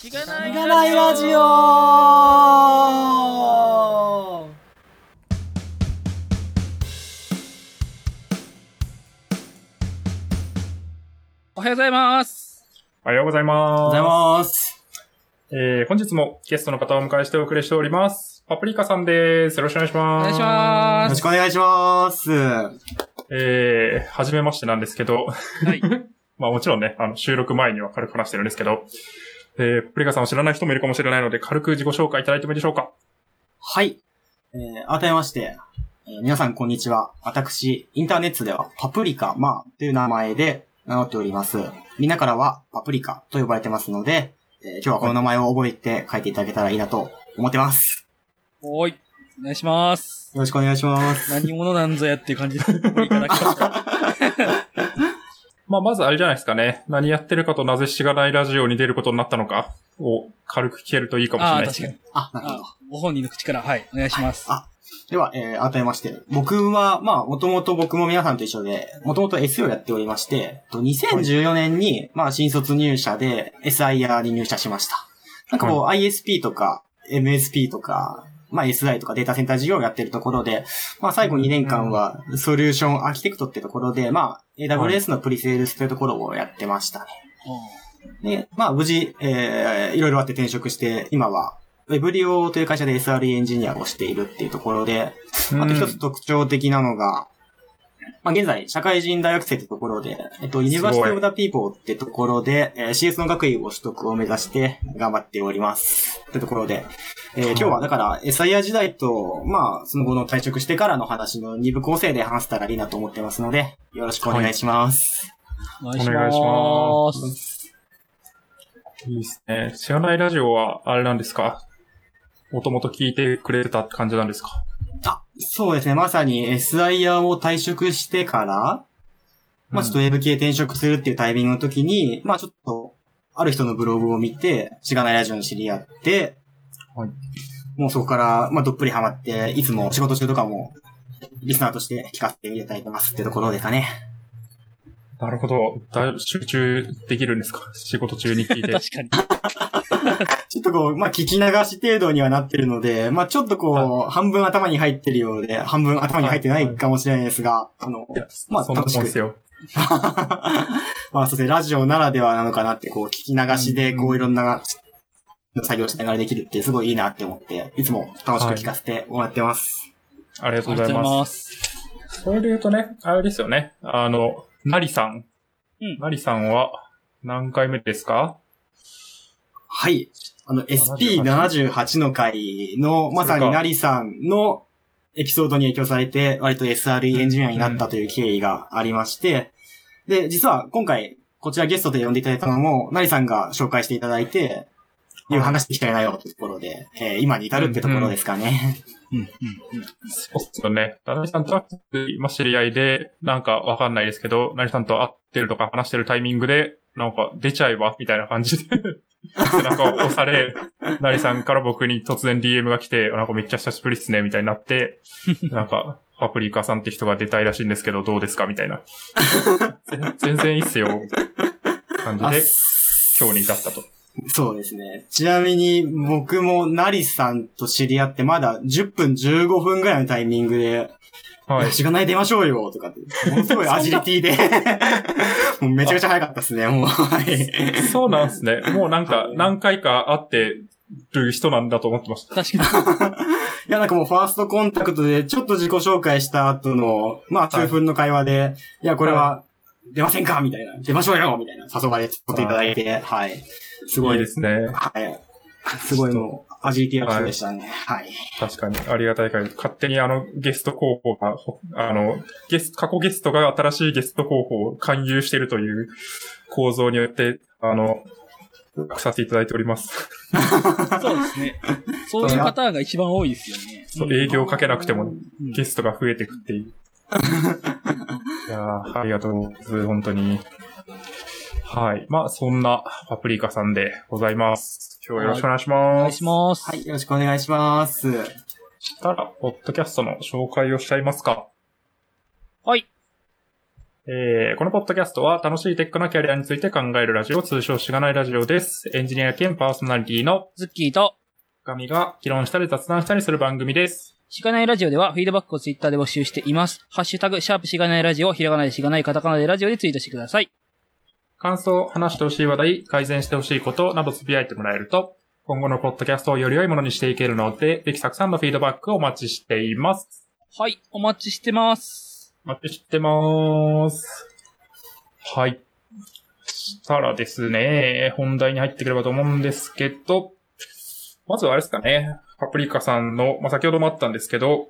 しがないラジオおはようございます。おはようございます。おはようございます。えー、本日もゲストの方をお迎えしてお送りしております。パプリカさんです。よろしくお願いします。お願いしよます。ろしくお願いします。えー、はじめましてなんですけど、はい。まあもちろんね、あの、収録前には軽く話してるんですけど、えー、パプリカさんを知らない人もいるかもしれないので、軽く自己紹介いただいてもいいでしょうか？はい。えー、改めまして、えー皆さんこんにちは。私、インターネットではパプリカマーという名前で名乗っております。みんなからはパプリカと呼ばれてますので、えー今日はこの名前を覚えて書いていただけたらいいなと思ってます。おーい。お願いします。よろしくお願いします。何者なんぞやっていう感じで、いただきました。まあまずあれじゃないですかね。何やってるかとなぜしがないラジオに出ることになったのかを軽く聞けるといいかもしれないですね確かに。。あ、なるほどあ。ご本人の口から、はい。お願いします。あでは、えー、改めまして。僕は、まあ、もともと僕も皆さんと一緒で、もともと SEO やっておりまして、と2014年に、まあ、新卒入社で SIR に入社しました。なんかこう、ISP とか、MSP とか、まあ、SI とかデータセンター事業をやってるところで、まあ、最後2年間は、ソリューションアーキテクトってところで、まあ、AWS のプリセールスというところをやってましたね。で、まあ、無事、えー、いろいろあって転職して、今は、 Weblio という会社で SRE エンジニアをしているっていうところで、あと一つ特徴的なのが、まあ、現在、社会人大学生ってところで、えっと、 University of the People ってところで、えー CS の学位を取得を目指して頑張っております。ってところで、えー今日はだから SIR 時代と、まあ、その後の退職してからの話の二部構成で話せたらいいなと思ってますので、よろしくお願いします。お願いしお願いしま。ますいいですね。知らないラジオは、あれなんですか？もともと聞いてくれてたって感じなんですか？あ、そうですね。まさに SIR を退職してから、まあちょっとウェブ系転職するっていうタイミングの時に、まあちょっと、ある人のブログを見て、しがないラジオに知り合って、はいもうそこから、まあどっぷりハマって、いつも仕事中とかも、リスナーとして聞かせていただいてますってところですかね。なるほど。だ集中できるんですか？仕事中に聞いて。確かに。ちょっとこう、まあ聞き流し程度にはなってるので、まあちょっとこう、半分頭に入ってるようで、半分頭に入ってないかもしれないですが、あの、まあそんなもんですよ。まあ、そうですね、ラジオならではなのかなって、こう、聞き流しで、うんこう、いろんな作業しながらできるって、すごいいいなって思って、いつも楽しく聞かせてもらってます。ありがとありがとうございま。す。それで言うとね、あれですよね。あの、なりさん。うんなりさんは、何回目ですか？はい。あの、SP78 の回の、まさになりさんのエピソードに影響されて、割と SRE エンジニアになったという経緯がありまして、で、実は今回、こちらゲストで呼んでいただいたのも、なりさんが紹介していただいて、いう話してきたいなよってところで、えー今に至るってところですかね。うん、うん、そうっすよね。なりさんとは、今知り合いで、なんかわかんないですけど、なりさんと会ってるとか話してるタイミングで、なんか出ちゃえばみたいな感じで、背中を押され、なりさんから僕に突然 DM が来て、なんかめっちゃ久しぶりっすね、みたいになって、なんか、パプリカさんって人が出たいらしいんですけど、どうですかみたいな。全全然いいっすよ。感じあで、今日に至ったと。そうですね。ちなみに、僕もナリさんと知り合って、まだ10分15分ぐらいのタイミングで、はいい。しがない出ましょうよとかって、ものすごいアジリティで、もうめちゃくちゃ早かったですね、もう。はい。そうなんですね。もうなんか、何回か会ってる人なんだと思ってました。確か いや、なんかもうファーストコンタクトで、ちょっと自己紹介した後の、まあ、数分の会話で、い、や、これは、出ませんか？みたいな。出ましょうよみたいな。誘われていただいて、はい。すごいいいですね。はい。すごいもう、アジリティアクトでしたね。はい。確かに、ありがたい限り。勝手にあの、ゲスト候補が、ほあの、ゲスト、過去ゲストが新しいゲスト候補を勧誘してるという構造によって、あの、させていただいております。に。そうですね。そういうパターンが一番多いですよね。そう営業かけなくても、うんゲストが増えていくっていう。いやーありがとうございます。本当に。はい。まあ、そんなパプリカさんでございます。今日はよろしくお願いしおます。願いします。はい、よろしくお願いします。したら、ポッドキャストの紹介をしちゃいますか。はい。ええー、このポッドキャストは楽しいテックなキャリアについて考えるラジオ、通称しがないラジオです。エンジニア兼パーソナリティのズッキーと、神が議論したり雑談したりする番組です。しがないラジオではフィードバックをツイッターで募集しています。ハッシュタグ、シャープしがないラジオ、ひらがなでしがないカタカナでラジオでツイートしてください。感想、話してほしい話題、改善してほしいことなどつぶやいてもらえると、今後のポッドキャストをより良いものにしていけるので、ぜひたくさんのフィードバックをお待ちしています。はい、お待ちしてます。お待ちしてます。はい。したらですね、本題に入ってくればと思うんですけど、まずはあれですかね、パプリカさんの、まあ、先ほどもあったんですけど、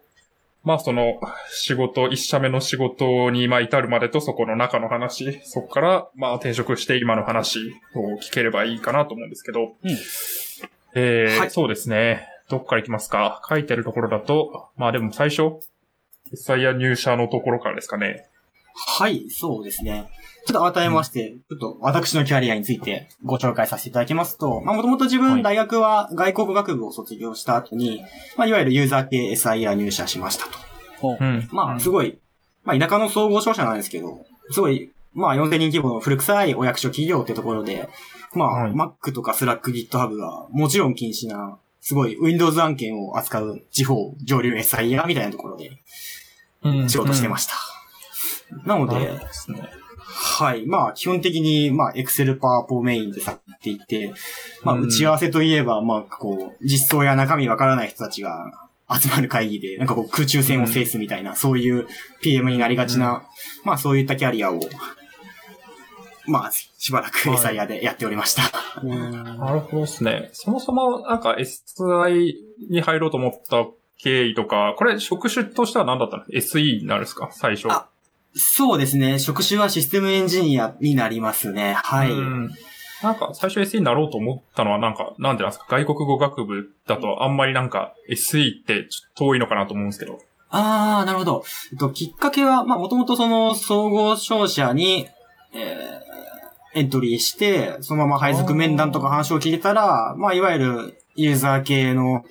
まあその仕事、一社目の仕事にまあ至るまでとそこの中の話、そこからまあ転職して今の話を聞ければいいかなと思うんですけど、うんえーはいそうですね。どっから行きますか？書いてるところだと、まあでも最初、SIR 入社のところからですかね。はい、そうですね。ちょっと改めまして、ちょっと私のキャリアについてご紹介させていただきますと、まあもともと自はい分大学は外国語学部を卒業した後に、まあいわゆるユーザー系 SIR 入社しましたと。まあすごい、まあ田舎の総合商社なんですけど、すごい、まあ4000人規模の古臭いお役所企業ってところで、まあ、はい Mac とか Slack、GitHub がもちろん禁止な、すごい Windows 案件を扱う地方上流 SIR みたいなところでうん仕事してました。なので。はい。まあ、基本的に、まあ、エクセルパワポメインでさっていて、まあ、うん打ち合わせといえば、まあ、こう、実装や中身わからない人たちが集まる会議で、なんかこう、空中戦を制すみたいな、そういう PM になりがちな、まあ、そういったキャリアを、まあ、しばらくはい SIR でやっておりました。なるほどですね。そもそも、なんか SI に入ろうと思った経緯とか、これ職種としては何だったの ?SE になるんですか？最初。あそうですね。職種はシステムエンジニアになりますね。はい。うんなんか最初 SE になろうと思ったのはなんか、なんでなんですか？外国語学部だとあんまりなんか SE ってちょっと遠いのかなと思うんですけど。ああ、なるほど。えっと、きっかけは、まあ、もともとその、総合商社に、えー、エントリーして、そのまま配属面談とか話を聞いたら、まあ、いわゆるユーザー系の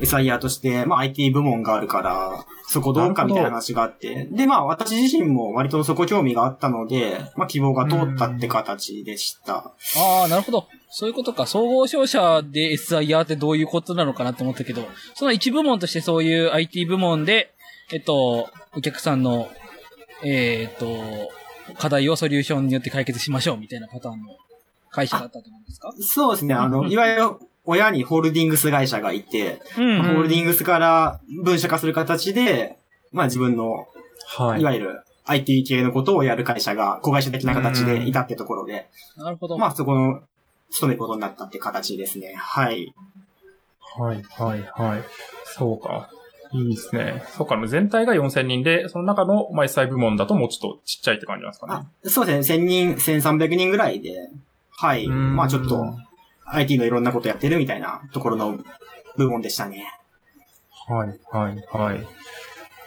SIR として、まあ、IT 部門があるから、そこどうかみたいな話があって、で、まあ、私自身も割とそこ興味があったので、まあ、希望が通ったって形でした。ああ、なるほど。そういうことか。総合商社で SIR ってどういうことなのかなって思ったけど、その一部門としてそういう IT 部門で、えっと、お客さんの、えーっと、課題をソリューションによって解決しましょうみたいなパターンの会社だったと思うんですか？そうですね。あの、うんいわゆる親にホールディングス会社がいて、うんホールディングスから分社化する形で、まあ自分のはいわゆる IT 系のことをやる会社が、子会社的な形でいたってところで、なるほど。まあそこの、勤めることになったって形ですね。はい。はい、はい、はい。そうか。いいですね。そうか、全体が4000人で、その中の、まあ、SI 部門だともうちょっとちっちゃいって感じなんですかねあ。そうですね。1000人、1300人ぐらいで、はい。うんまあちょっと、IT のいろんなことやってるみたいなところの部門でしたね。はい、はい、はい。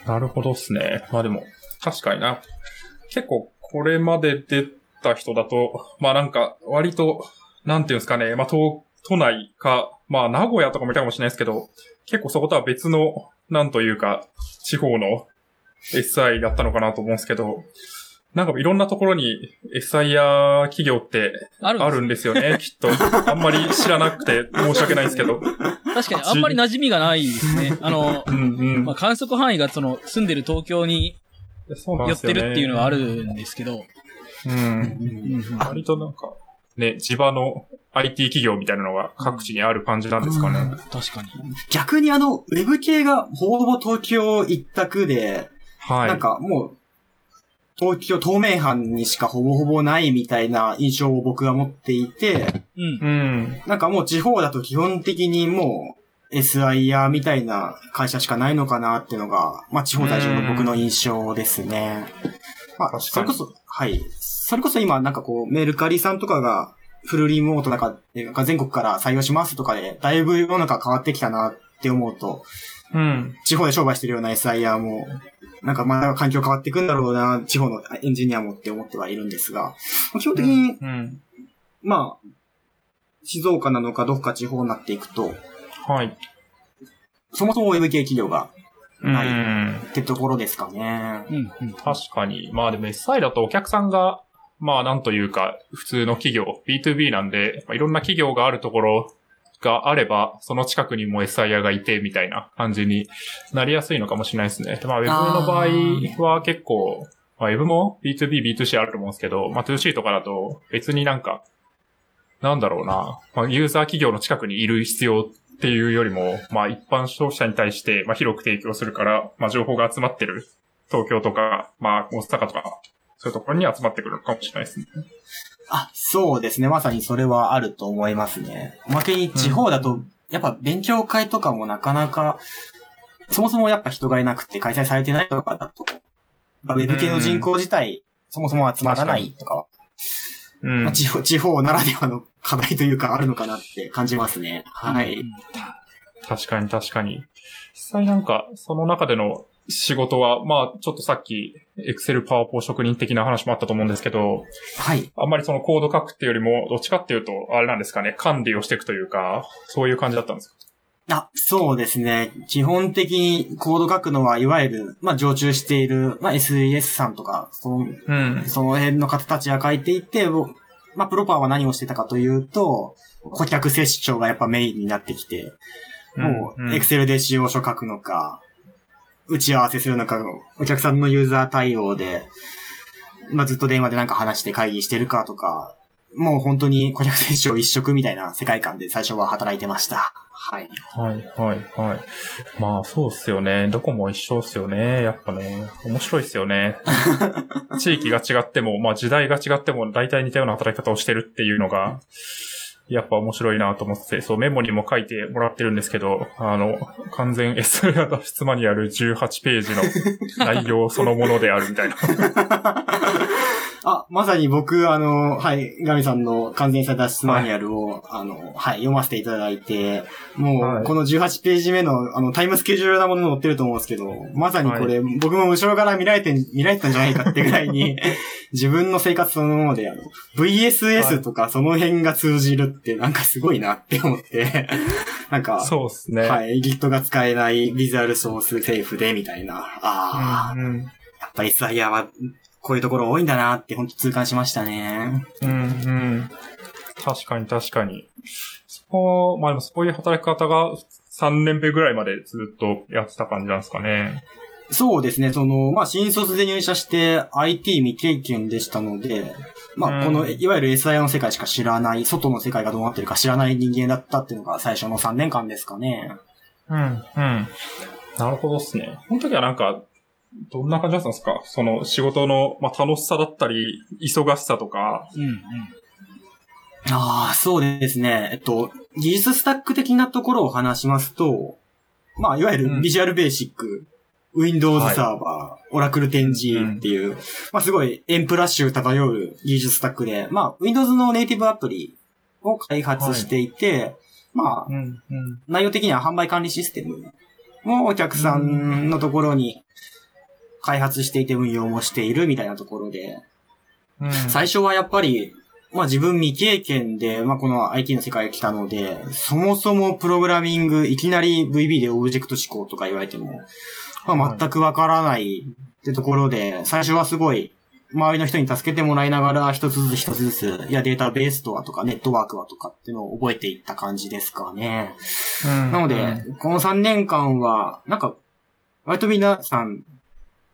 なるほどっすね。まあでも、確かにな。結構、これまで出た人だと、まあなんか、割と、なんていうんですかね、まあ都、都内か、まあ名古屋とかもいたかもしれないですけど、結構そことは別の、なんというか、地方の SI だったのかなと思うんですけど、なんかいろんなところに SI や企業ってあるんですよね、きっと。あんまり知らなくて 申し訳ないんですけど。確かにあんまり馴染みがないですね。あの、うんうん。まあ、観測範囲がその住んでる東京に寄っ。てるっていうのはあるんですけど、うん。うんうん割となんか、ね、地場の IT 企業みたいなのが各地にある感じなんですかね。確かに。逆にあの、ウェブ系がほぼほぼ東京一択で、はい。なんかもう、東京、東名阪にしかほぼほぼないみたいな印象を僕は持っていて、うん。うん。なんかもう地方だと基本的にもう SIR みたいな会社しかないのかなっていうのが、まあ地方在住の僕の印象ですね。まあ、それこそ、はい。それこそ今なんかこうメルカリさんとかがフルリモートなんかなんか全国から採用しますとかで、だいぶ世の中変わってきたなって思うと、うん。地方で商売してるような SIR も、なんかまだ環境変わっていくんだろうな、地方のエンジニアもって思ってはいるんですが、基本的に、うん。まあ、静岡なのかどっか地方になっていくと、はい。そもそも系企業がないうん。ってところですかね。うん、うん。確かに。まあでも SI だとお客さんが、まあなんというか、普通の企業、B2B なんで、まあ、いろんな企業があるところがあれば、その近くにも SIR がいて、みたいな感じになりやすいのかもしれないですね。でまあ Web の場合は結構、まあ Web も B2B、B2C あると思うんですけど、まあ 2C とかだと別になんか、なんだろうな、まあユーザー企業の近くにいる必要っていうよりも、まあ一般消費者に対して、まあ広く提供するから、まあ情報が集まってる東京とか、まあ大阪とか、そういうところに集まってくるのかもしれないですね。あ、そうですね。まさにそれはあると思いますね。おまけに地方だと、やっぱ勉強会とかもなかなか、そもそもやっぱ人がいなくて開催されてないとかだと、まあウェブ系の人口自体、そもそも集まらないとかは、うんまあ、。地方、地方ならではの課題というかあるのかなって感じますね。はい。確かに確かに。実際なんか、その中での仕事は、まあ、ちょっとさっき、エクセルパワポ職人的な話もあったと思うんですけど、はい。あんまりそのコード書くっていうよりも、どっちかっていうと、あれなんですかね、管理をしていくというか、そういう感じだったんですか？あ、そうですね。基本的にコード書くのは、いわゆる、まあ、常駐している、まあ、SES さんとか、その、うん。その辺の方たちが書いていて、ぼまあ、プロパーは何をしてたかというと、顧客接触がやっぱメインになってきて、もう、エクセルで使用書書くのか、打ち合わせするのか、お客さんのユーザー対応で、まあ、ずっと電話でなんか話して会議してるかとか、もう本当に顧客接触一色みたいな世界観で最初は働いてました。はい。はい、はい、はい。まあ、そうっすよね。どこも一緒っすよね。やっぱね、面白いっすよね。地域が違っても、まあ時代が違っても、大体似たような働き方をしてるっていうのが、やっぱ面白いなと思って、そう、メモにも書いてもらってるんですけど、あの、完全 SL 脱出マニュアル18ページの内容そのものであるみたいな。あ、まさに僕、あの、はい、ガミさんの完全さ脱出マニュアルを、あの、はい、読ませていただいて、もう、はい。この18ページ目の、あの、タイムスケジュールなもの載ってると思うんですけど、まさにこれ、僕も後ろから見られて、見られてたんじゃないかってぐらいに、自分の生活そのもので、あの、VSS とかその辺が通じるって、なんかすごいなって思って、なんか、そうっすね。はい、Git が使えないビジュアルソースセーフで、みたいな、ああ、うん、うん。やっぱ SIR は、こういうところ多いんだなって、本当痛感しましたね。うん、うん。確かに確かに。そこ、まあでもそういう働き方が3年目ぐらいまでずっとやってた感じなんですかね。そうですね、その、まあ、新卒で入社して IT 未経験でしたので、まあ、うんこの、いわゆる SIR の世界しか知らない、外の世界がどうなってるか知らない人間だったっていうのが最初の3年間ですかね。うん、うん。なるほどっすね。この時はなんか、どんな感じだったんですか？その仕事の、まあ、楽しさだったり、忙しさとか。うん、うん。ああ、そうですね。えっと、技術スタック的なところを話しますと、まあ、いわゆうんるビジュアルベーシック、Windows はいサーバー、Oracle 10G っていう、まあ、すごいエンプラッシュ漂う技術スタックで、まあ、Windows のネイティブアプリを開発していて、まあ、うん、うん。内容的には販売管理システムもお客さんのところに開発していて運用もしているみたいなところで、うん、最初はやっぱり、まあ自分未経験で、まあこの IT の世界が来たので、そもそもプログラミング、いきなり VB でオブジェクト思考とか言われても、まあ全くわからないってところで、最初はすごい、周りの人に助けてもらいながら、一つずつ一つずつ、いやデータベースとはとか、ネットワークはとかっていうのを覚えていった感じですかね。うん。なので、この3年間は、なんか、割と皆さん、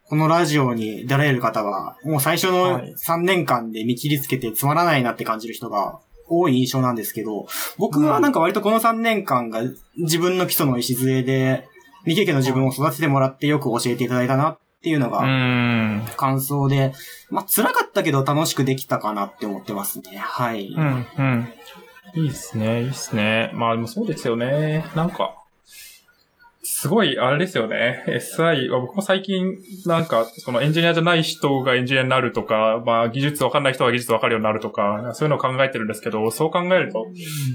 このラジオに出られる方は、もう最初のはい3年間で見切りつけてつまらないなって感じる人が多い印象なんですけど、僕はなんか割とこの3年間が自分の基礎の礎で、未経験の自分を育ててもらってよく教えていただいたなっていうのうがん。感想で、まあ辛かったけど楽しくできたかなって思ってますね。はい。うん、うん。いいっすね、いいっすね。まあでもそうですよね。なんか、すごい、あれですよね。SI は僕も最近、なんか、そのエンジニアじゃない人がエンジニアになるとか、まあ技術わかんない人は技術わかるようになるとか、そういうのを考えてるんですけど、そう考えると、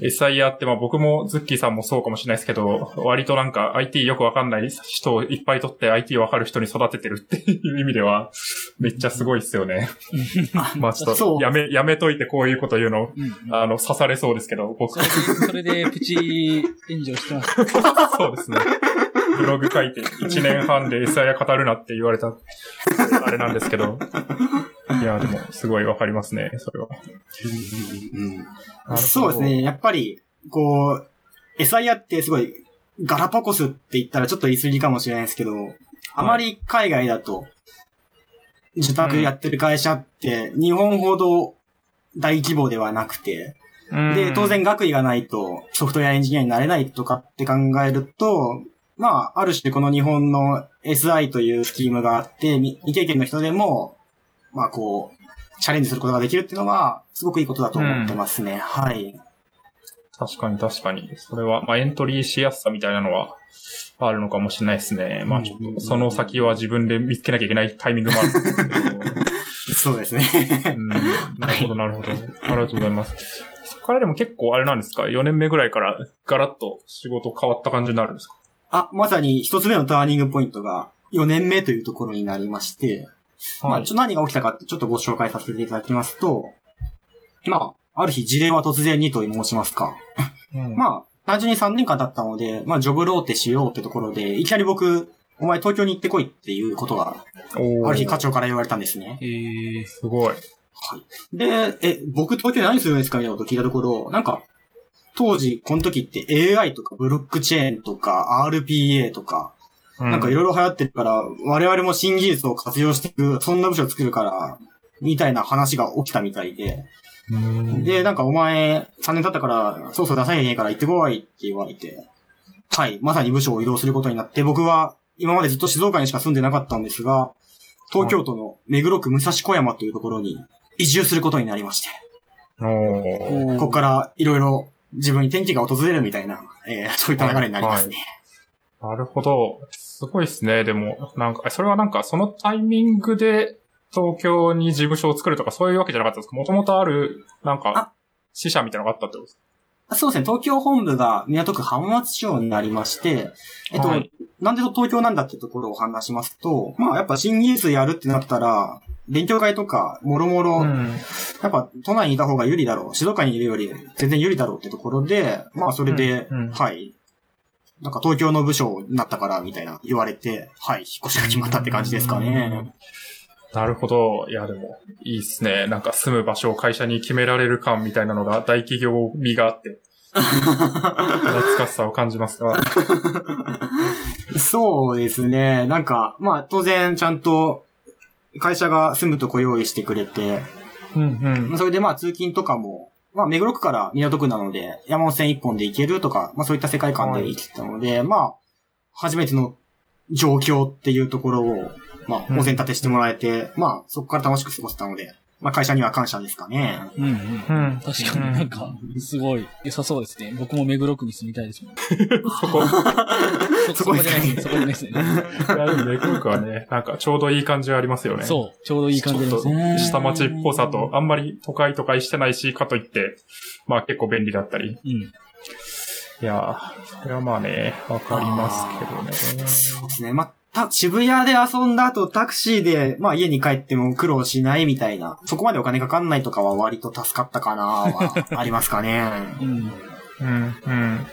SIR って、まあ僕もズッキーさんもそうかもしれないですけど、割となんか IT よくわかんない人をいっぱい取って IT わかる人に育ててるっていう意味では、めっちゃすごいっすよね。まあちょっと、やめ、やめといてこういうこと言うの、あの、刺されそうですけど、僕それで、それでプチ炎上してます。そうですね。ブログ書いて1年半で SIR 語るなって言われた、あれなんですけど。いや、でも、すごいわかりますね、それは。うんそうですね。やっぱり、こう、SIR ってすごい、ガラパコスって言ったらちょっと言い過ぎかもしれないですけど、あまり海外だと、受託やってる会社って、日本ほど大規模ではなくて、で、当然学位がないとソフトウェアエンジニアになれないとかって考えると、まあ、ある種この日本の SI というスキームがあって、み未経験の人でも、まあこう、チャレンジすることができるっていうのは、すごくいいことだと思ってますね。はい。確かに確かに。それは、まあエントリーしやすさみたいなのはあるのかもしれないですね。まあちょっとその先は自分で見つけなきゃいけないタイミングもあるんですけど。そうですね。うん、なるほど、なるほど。ありがとうございます。そこからでも結構あれなんですか ?4 年目ぐらいからガラッと仕事変わった感じになるんですか？あ、まさに一つ目のターニングポイントが4年目というところになりまして、まあ、ちょ何が起きたかってちょっとご紹介させていただきますと、まあ、ある日事例は突然にと申しますか。うんまあ、単純に3年間経ったので、まあ、ジョブローテしようってところで、いきなり僕、お前東京に行ってこいっていうことが、ある日課長から言われたんですね。えー、すごい。はい。で、え、僕東京で何するんですかみたいなこと聞いたところ、なんか、当時、この時って AI とかブロックチェーンとか RPA とか、なんかいろいろ流行ってるから、我々も新技術を活用していく、そんな部署を作るから、みたいな話が起きたみたいで。うんで、なんかお前、3年経ったから、そうそう出さなきゃいけないから行ってこいって言われて。はい。まさに部署を移動することになって、僕は今までずっと静岡にしか住んでなかったんですが、東京都の目黒区武蔵小山というところに移住することになりまして。ここからいろいろ自分に転機が訪れるみたいな、えーそういった流れになりますね。なるほど。すごいですね。でも、なんか、それはなんか、そのタイミングで東京に事務所を作るとかそういうわけじゃなかったんですか？もともとある、なんかあ、支社みたいなのがあったってことですそうですね、東京本部が港区浜松町になりまして、えっと、はいなんで東京なんだってところを話しますと、まあやっぱ新技術やるってなったら、勉強会とか、もろもろ、ん。やっぱ都内にいた方が有利だろう、静岡にいるより全然有利だろうってところで、まあそれで、うんうんはい。なんか東京の部署になったから、みたいな言われて、はい、引っ越しが決まったって感じですかね。なるほど。いや、でも、いいっすね。なんか住む場所を会社に決められる感みたいなのが大企業味があって、懐かしさを感じますが。そうですね。なんか、まあ当然ちゃんと会社が住むとこ用意してくれて、うんそれでまあ通勤とかも、まあ目黒区から港区なので山手線一本で行けるとか、まあそういった世界観で生きてたので、まあ、初めての状況っていうところを、まあ、うん。お膳立てしてもらえて、まあ、そこから楽しく過ごせたので、まあ会社には感謝ですかね。うんうん。うん。確かになんか、すごい良さそうですね。僕も目黒区に住みたいですもん。そこ、そ そこじゃないですね。そこじゃないですね。いやでもメクルクはね、なんかちょうどいい感じがありますよね。そう。ちょうどいい感じですね。下町っぽさと、あんまり都会都会してないし、かといって、まあ結構便利だったり。うん。いやー、それはまあね、わかりますけどね。そうですね。まあ、た、渋谷で遊んだ後タクシーで、まあ家に帰っても苦労しないみたいな、そこまでお金かかんないとかは割と助かったかなは ありますかね。うん。うん、うん。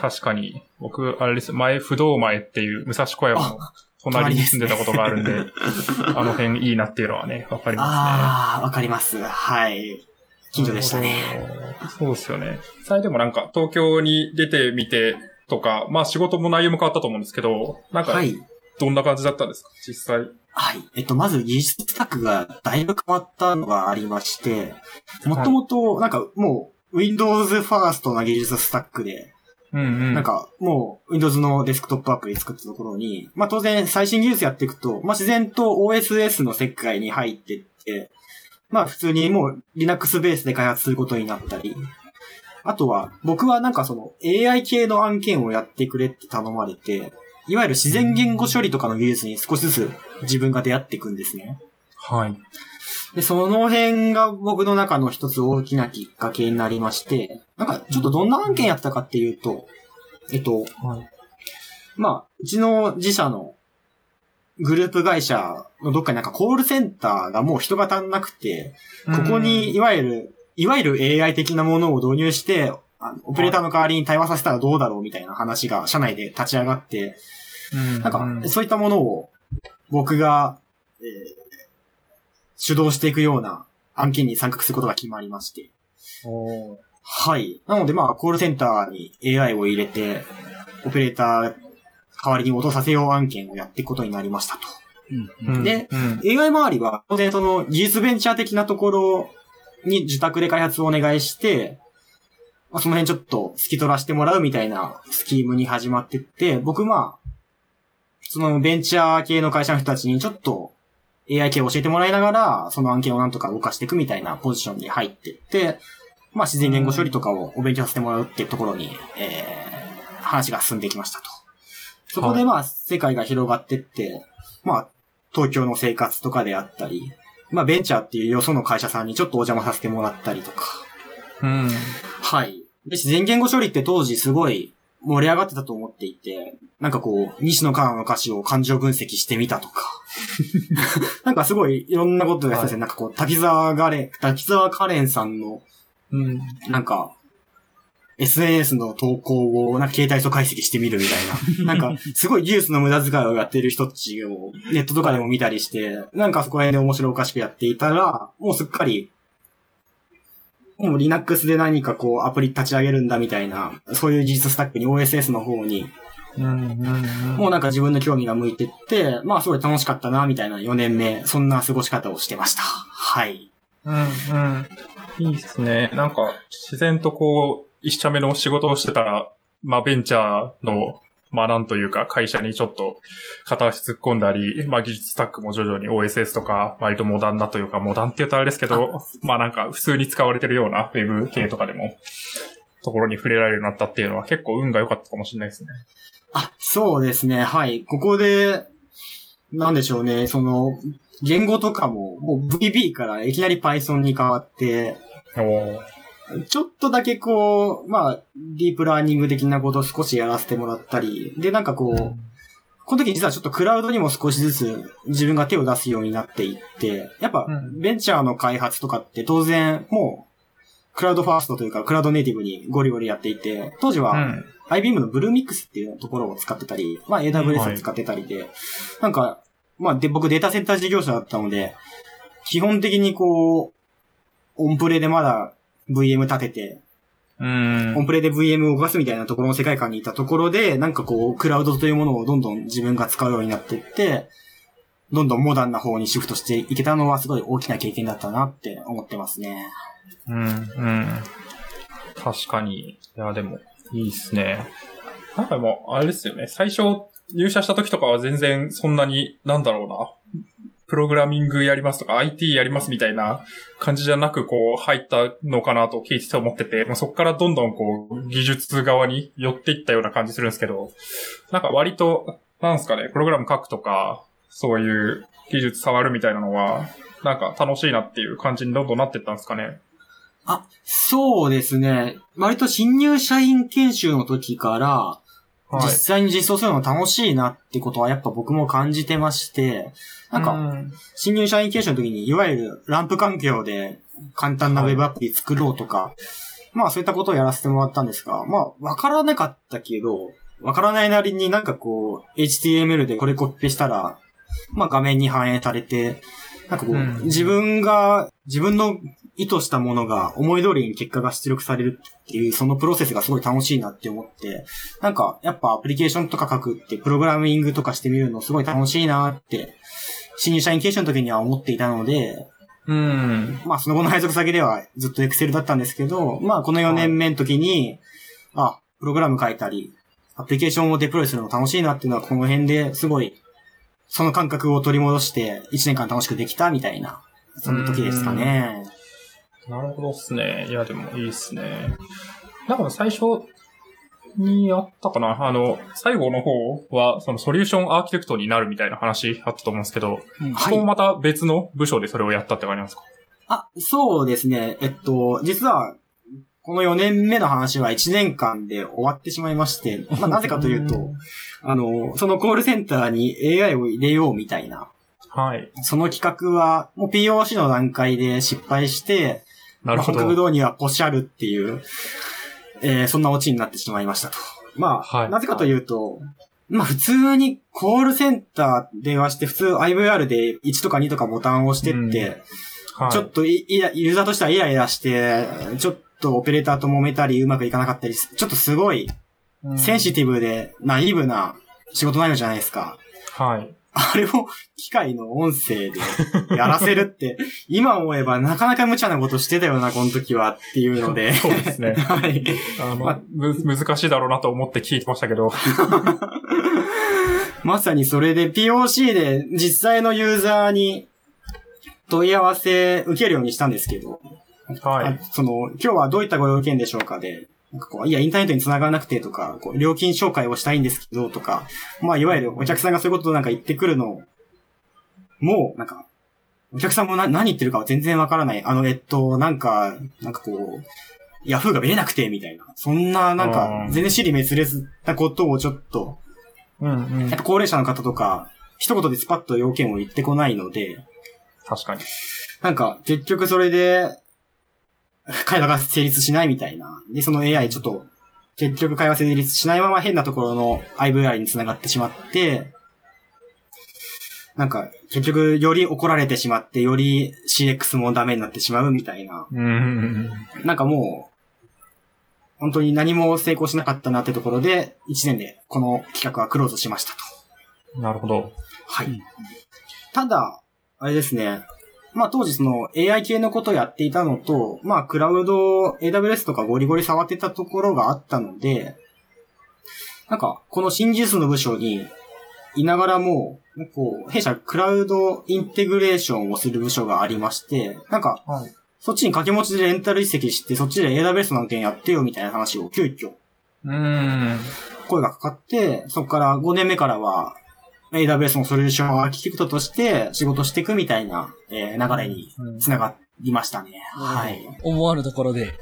確かに、僕、あれです、前、不動前っていう武蔵小山の隣に住んでたことがあるんで、あの辺いいなっていうのはね、わかりますね。ああ、わかります。はい。近所でしたね。そうですよね。実際でもなんか、東京に出てみてとか、まあ仕事も内容も変わったと思うんですけど、なんかは、い。どんな感じだったんですか？実際。はい。えっと、まず技術スタックがだいぶ変わったのがありまして、もともと、なんかもう、Windows First な技術スタックで、うんうん。なん、かもう Windows のデスクトップアプリ作ったところに、まあ当然最新技術やっていくと、まあ自然と OSS の世界に入っていって、まあ普通にもう Linux ベースで開発することになったり、あとは僕はなんかその AI 系の案件をやってくれって頼まれて、いわゆる自然言語処理とかの技術に少しずつ自分が出会っていくんですね。はい。で、その辺が僕の中の一つ大きなきっかけになりまして、なんかちょっとどんな案件やったかっていうと、えっと、はい。まあ、うちの自社のグループ会社のどっかになんかコールセンターがもう人が足んなくて、ここにいわゆる、いわゆる AI 的なものを導入して、あのオペレーターの代わりに対話させたらどうだろうみたいな話が社内で立ち上がって、うんなんか、うんそういったものを僕が、えー主導していくような案件に参画することが決まりまして。はい。なので、まあ、コールセンターに AI を入れて、オペレーター代わりに落とさせよう案件をやっていくことになりましたと。うんうんでうん、AI 周りは、当然その技術ベンチャー的なところに受託で開発をお願いして、まあ、その辺ちょっと透き取らせてもらうみたいなスキームに始まってって、僕まあ、そのベンチャー系の会社の人たちにちょっと AI 系を教えてもらいながら、その案件をなんとか動かしていくみたいなポジションに入ってって、まあ自然言語処理とかをお勉強させてもらうっていうところに、えー、話が進んできましたと。そこでまあ世界が広がってって、まあ東京の生活とかであったり、まあベンチャーっていうよその会社さんにちょっとお邪魔させてもらったりとか。うん。はい。で、自然言語処理って当時すごい盛り上がってたと思っていて、なんかこう、西野カナの歌詞を感情分析してみたとか。なんかすごいいろんなことをやってたんですよなんかこう、滝沢ガレン、滝沢カレンさんの、うん。なんか、SNS の投稿をなんか携帯素解析してみるみたいな。なんか、すごい技術の無駄遣いをやってる人たちをネットとかでも見たりして、なんかそこら辺で面白おかしくやっていたら、もうすっかり、もう Linux で何かこうアプリ立ち上げるんだみたいな、そういう技術スタックに OSS の方に、うん。うん。もうなんか自分の興味が向いてって、まあすごい楽しかったな、みたいな4年目、そんな過ごし方をしてました。はい。うん。うん。いいですね。なんか、自然とこう、一社目の仕事をしてたら、まあ、ベンチャーの、まあ、なんというか、会社にちょっと、片足突っ込んだり、まあ、技術スタックも徐々に OSS とか、割とモダンなというか、モダンって言うとあれですけど、まあ、なんか、普通に使われてるような、ウェブ系とかでも、ところに触れられるようになったっていうのは、結構運が良かったかもしれないですね。あ、そうですね。はい。ここで、なんでしょうね。その、言語とかも、もう VB からいきなり Python に変わって、ちょっとだけこう、まあ、ディープラーニング的なことを少しやらせてもらったり、で、なんかこう、この時実はちょっとクラウドにも少しずつ自分が手を出すようになっていって、やっぱうんベンチャーの開発とかって当然もう、クラウドファーストというかクラウドネイティブにゴリゴリやっていて、当時は、うん。IBM のブルーミックスっていうところを使ってたり、まあ AWS を使ってたりで、なんか、まあで、僕データセンター事業者だったので、基本的にこう、オンプレでまだ VM 立てて、うんオンプレで VM を動かすみたいなところの世界観にいたところで、なんかこう、クラウドというものをどんどん自分が使うようになっていって、どんどんモダンな方にシフトしていけたのはすごい大きな経験だったなって思ってますね。うん、うん。確かに。いや、でも、いいっすね。なんかもう、あれですよね。最初、入社した時とかは全然そんなに、なんだろうな。プログラミングやりますとか、IT やりますみたいな感じじゃなく、こう、入ったのかなと聞いてて思ってて、まあ、そこからどんどんこう、技術側に寄っていったような感じするんですけど、なんか割と、なんですかね、プログラム書くとか、そういう技術触るみたいなのは、なんか楽しいなっていう感じにどんどんなってったんですかね。あ、そうですね。割と新入社員研修の時から、はい。実際に実装するの楽しいなってことはやっぱ僕も感じてまして、なんか、うん。新入社員研修の時に、いわゆるランプ環境で簡単なウェブアプリ作ろうとか、まあそういったことをやらせてもらったんですが、まあわからなかったけど、わからないなりになんかこう、HTML でこれコピペしたら、まあ画面に反映されて、なんかこう、うん。自分が、自分の意図したものが思い通りに結果が出力されるっていう、そのプロセスがすごい楽しいなって思って、なんかやっぱアプリケーションとか書くって、プログラミングとかしてみるのすごい楽しいなって、新入社員研修の時には思っていたので、うん。まあその後の配属先ではずっと Excel だったんですけど、まあこの4年目の時に、あ、プログラム書いたり、アプリケーションをデプロイするの楽しいなっていうのはこの辺ですごい、その感覚を取り戻して1年間楽しくできたみたいな、その時ですかね。なるほどっすね。いや、でもいいっすね。なんか最初にあったかなあの、最後の方は、そのソリューションアーキテクトになるみたいな話あったと思うんですけど、うんはいそこもまた別の部署でそれをやったって感じなんですか？あ、そうですね。えっと、実は、この4年目の話は1年間で終わってしまいまして、まあ なぜかというと、あの、そのコールセンターに AI を入れようみたいな、はい。その企画は、もう POC の段階で失敗して、なるほど。本格導入はポシャルっていう、えーそんなオチになってしまいましたと。まあ、はいなぜかというと、まあ普通にコールセンター電話して普通 IVR で1とか2とかボタンを押してって、はい。ちょっといいやユーザーとしてはイライラして、ちょっとオペレーターと揉めたりうまくいかなかったり、ちょっとすごいうんセンシティブでナイーブな仕事内容じゃないですか。はい。あれを機械の音声でやらせるって、今思えばなかなか無茶なことしてたよな、この時はっていうので。そうですね はい。あの、まむ、難しいだろうなと思って聞いてましたけど。まさにそれで POC で実際のユーザーに問い合わせ受けるようにしたんですけど、あはい。その、今日はどういったご用件でしょうかで、なんかこう、いや、インターネットに繋がらなくてとか、こう料金紹介をしたいんですけどとか、まあ、いわゆるお客さんがそういうことをなんか言ってくるのもう、なんか、お客さんもな何言ってるかは全然わからない。あの、えっと、なんか、なんかこう、ヤフーが見れなくて、みたいな。そんな、なんうか、ん全然尻滅裂なことをちょっと、うんうんやっ。ぱ高齢者の方とか、一言でスパッと要件を言ってこないので、確かに。なんか、結局それで、会話が成立しないみたいな。で、その AI ちょっと、結局会話成立しないまま変なところの IVR に繋がってしまって、なんか、結局、より怒られてしまって、より CX もダメになってしまうみたいな。なんかもう、本当に何も成功しなかったなってところで、1年でこの企画はクローズしましたと。うん。なるほど。はい。うんただ、あれですね。まあ当時その AI 系のことをやっていたのと、まあクラウド、AWS とかゴリゴリ触ってたところがあったので、なんかこの新技術の部署にいながらも、こう、弊社クラウドインテグレーションをする部署がありまして、なんかはい。そっちに掛け持ちでレンタル移籍して、そっちで AWS の案件やってよみたいな話を急遽うん。声がかかって、そこから5年目からは、AWS のソリューションアーキテクトとして仕事していくみたいな、えー流れにつながりましたね。はい。思わぬところで、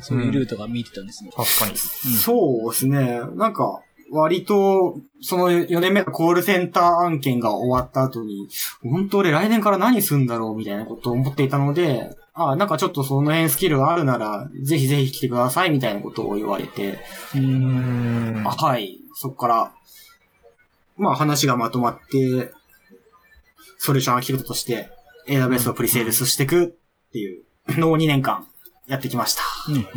そういうルートが見えてたんですね。確かに。そうですね。なんか、割と、その4年目のコールセンター案件が終わった後に、本当俺来年から何するんだろうみたいなことを思っていたので、ああ、なんかちょっとその辺スキルがあるなら、ぜひぜひ来てくださいみたいなことを言われて、う。うんん。あはい。そこから、まあ話がまとまって、ソリューションアーキテクトとして、AWS をプリセールスしていくっていうのを2年間やってきました。うんうんうん。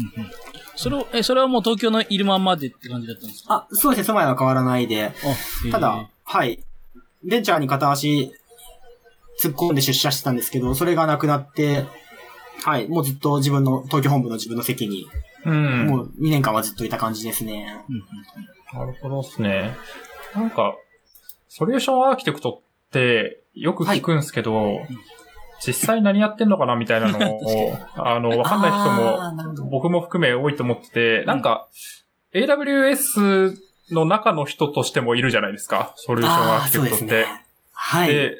それを、え、それはもう東京のいるまんまでって感じだったんですか？あ、そうですね、住まいは変わらないで、ただ、、はい。ベンチャーに片足突っ込んで出社してたんですけど、それがなくなって、はい、もうずっと自分の、東京本部の自分の席に、うん。もう2年間はずっといた感じですね。うんうんなるほどですね。なんか、ソリューションアーキテクトってよく聞くんですけど、実際何やってんのかなみたいなのを、あの、わかんない人も、僕も含め多いと思ってて、なんか、AWS の中の人としてもいるじゃないですか、ソリューションアーキテクトって。ね。はい。で、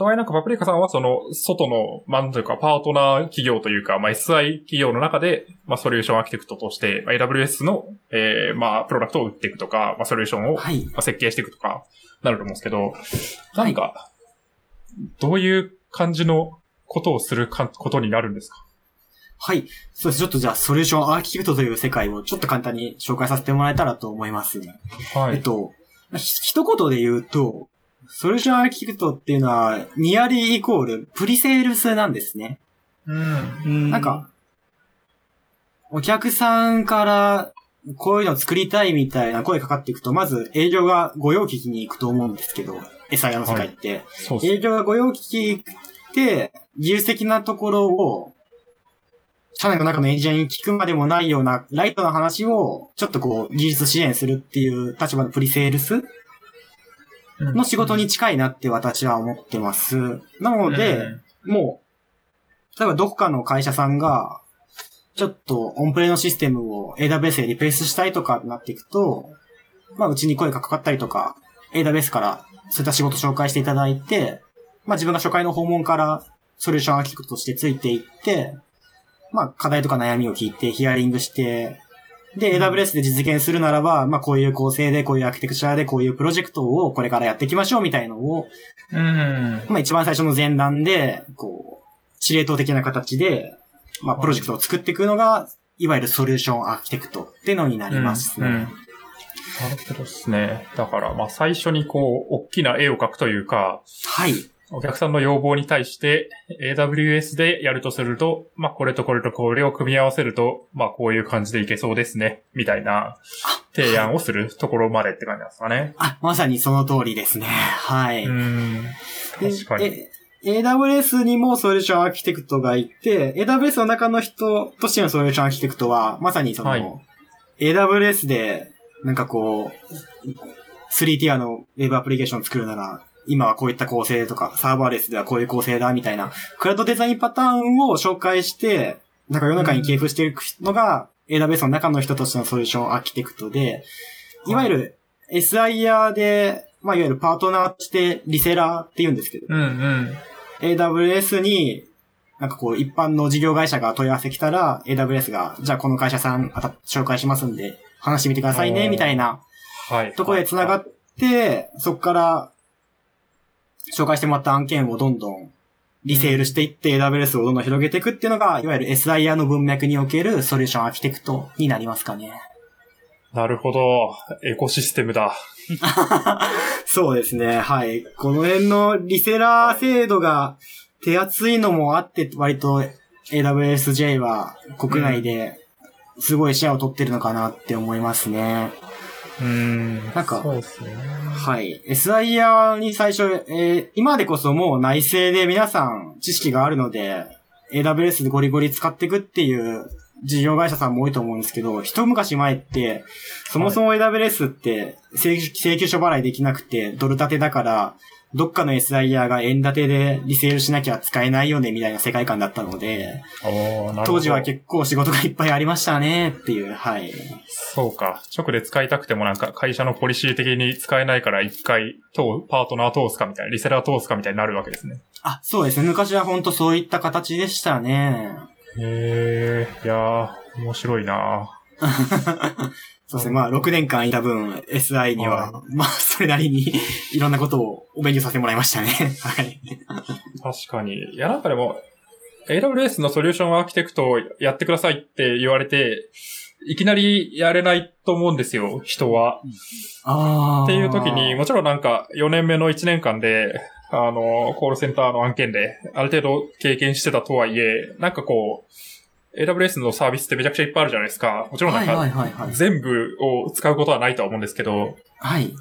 とはいえなんかパプリカさんはその、外の、なんというか、パートナー企業というか、まあ、SI 企業の中で、まあ、ソリューションアーキテクトとして、まあ、AWS の、えー、まあ、プロダクトを売っていくとか、まあ、ソリューションを、まはい。あ、設計していくとか、なると思うんですけど、なんか、どういう感じのことをするか、ことになるんですか？はい。そうです。ちょっとじゃあ、ソリューションアーキテクトという世界をちょっと簡単に紹介させてもらえたらと思います。はい。えっと、ひ一言で言うと、ソリューションアーキテクトっていうのは、ニアリーイコールプリセールスなんですね。うん。うん。なんか、お客さんから、こういうの作りたいみたいな声かかっていくと、まず営業が御用聞きに行くと思うんですけど、SIR の世界って。そうです。営業が御用聞きって、技術的なところを、社内の中のエンジニアに聞くまでもないようなライトな話を、ちょっとこう、技術支援するっていう立場のプリセールスの仕事に近いなって私は思ってます。なので、もう、例えばどこかの会社さんが、ちょっとオンプレのシステムを AWS でリプレイスしたいとかになっていくと、まあうちに声がかかったりとか、AWS からそういった仕事紹介していただいて、まあ自分が初回の訪問からソリューションアーキテクトとしてついていって、まあ課題とか悩みを聞いてヒアリングして、で、AWS で実現するならば、まあこういう構成で、こういうアーキテクチャで、こういうプロジェクトをこれからやっていきましょうみたいのを、うん。まあ一番最初の前段で、こう、司令塔的な形で、まあプロジェクトを作っていくのが、いわゆるソリューションアーキテクトっていうのになりますね。うんうんなるほどですね。だから、まあ最初にこう、大きな絵を描くというか、はい。お客さんの要望に対して AWS でやるとすると、まあこれとこれとこれを組み合わせると、まあこういう感じでいけそうですね、みたいな提案をするところまでって感じなんですかね。あ、まさにその通りですね。はい。うーん。で確かに。え AWS にもソリューションアーキテクトがいて、AWS の中の人としてのソリューションアーキテクトは、まさにその、はい AWS で、なんかこう、3ティアの Web アプリケーションを作るなら、今はこういった構成とか、サーバーレスではこういう構成だ、みたいな、クラウドデザインパターンを紹介して、なんか世の中に系譜していくのが、AWS の中の人としてのソリューションアーキテクトで、いわゆる SIR で、まあ、いわゆるパートナーとしてリセラーって言うんですけど、うんうん。AWS に、なんかこう、一般の事業会社が問い合わせ来たら、AWS が、じゃあこの会社さんあた紹介しますんで、話してみてくださいね、みたいなはい。ところで繋がっって、そこから、紹介してもらった案件をどんどんリセールしていって、AWS をどんどん広げていくっていうのが、いわゆる SIR の文脈におけるソリューションアーキテクトになりますかね。なるほど。エコシステムだ。そうですね。はい。この辺のリセラー制度が手厚いのもあって、割と AWSJ は国内ですごいシェアを取ってるのかなって思いますね。うーん。なんかそうですね。はい。SIR に最初、えー今でこそもう内製で皆さん知識があるので、AWS でゴリゴリ使っていくっていう事業会社さんも多いと思うんですけど、一昔前って、そもそも AWS って請請求書払いできなくて、ドル建てだから、どっかの SIR が円建てでリセールしなきゃ使えないよねみたいな世界観だったので。当時は結構仕事がいっぱいありましたねっていう、はい。そうか。直で使いたくてもなんか会社のポリシー的に使えないから一回、とパートナー通すかみたいな、リセラー通すかみたいになるわけですね。あ、そうですね。昔は本当そういった形でしたね。へえ、いやー、面白いな そうですね。まあ、6年間いた分、SI には、はまあ、それなりに いろんなことをお勉強させてもらいましたね。はい。確かに。いや、なんかでも、AWS のソリューションアーキテクトをやってくださいって言われて、いきなりやれないと思うんですよ、人は。ああ。っていう時に、もちろんなんか4年目の1年間で、あの、コールセンターの案件で、ある程度経験してたとはいえ、なんかこう、AWS のサービスってめちゃくちゃいっぱいあるじゃないですか。もちろんなんか。全部を使うことはないとは思うんですけど、はい。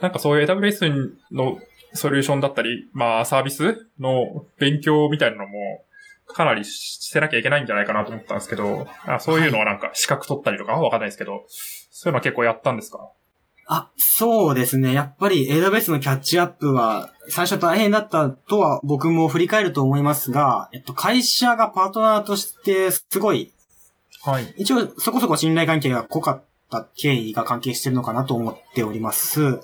なんかそういう AWS のソリューションだったり、まあサービスの勉強みたいなのも、かなりしてなきゃいけないんじゃないかなと思ったんですけど、あそういうのはなんか資格取ったりとか？わかんないですけど、そういうのは結構やったんですか？あ、そうですね。やっぱり AWS のキャッチアップは、最初大変だったとは僕も振り返ると思いますが、えっと、会社がパートナーとしてすごい、はい。一応そこそこ信頼関係が濃かった経緯が関係してるのかなと思っております。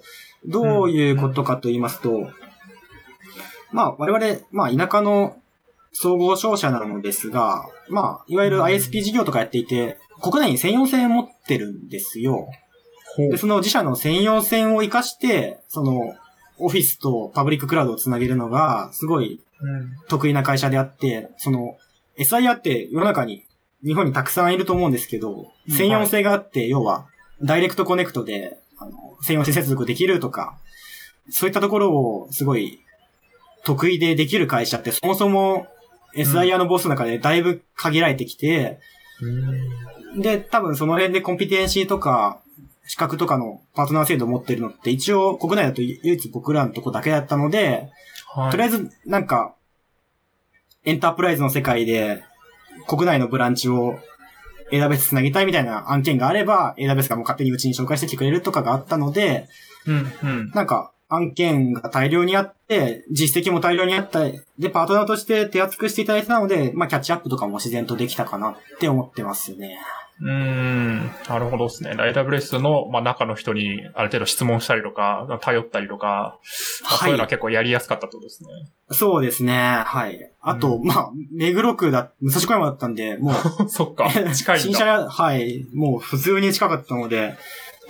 どういうことかと言いますと、まあ我々、まあ田舎の総合商社なのですが、まあいわゆる ISP 事業とかやっていて、国内に専用線を持ってるんですよ。ほで、その自社の専用線を活かして、その、オフィスとパブリッククラウドをつなげるのが、すごいうん。得意な会社であって、その、SIR って世の中に、日本にたくさんいると思うんですけど、うん。専用性があって、要は、ダイレクトコネクトで、あの、専用性接続できるとか、そういったところをすごい得意でできる会社って、そもそも SIR のボスの中でだいぶ限られてきて、で、多分その辺でコンピテンシーとか、資格とかのパートナー制度を持ってるのって一応国内だと唯一僕らのとこだけだったので、はい。とりあえずなんか、エンタープライズの世界で国内のブランチを AWS つなぎたいみたいな案件があれば、AWS がもう勝手にうちに紹介してきてくれるとかがあったので、うん、うん。なんか案件が大量にあって、実績も大量にあった、で、パートナーとして手厚くしていただいてたので、まあキャッチアップとかも自然とできたかなって思ってますね。うーん。なるほどですね。AWS の、まあ、中の人にある程度質問したりとか、頼ったりとか、まあそういうのは結構やりやすかったとですね。そうですね。はい。あと、うまあ、目黒区だ、武蔵小山だったんで、もう、そっか。近い。新車屋、はい、もう普通に近かったので、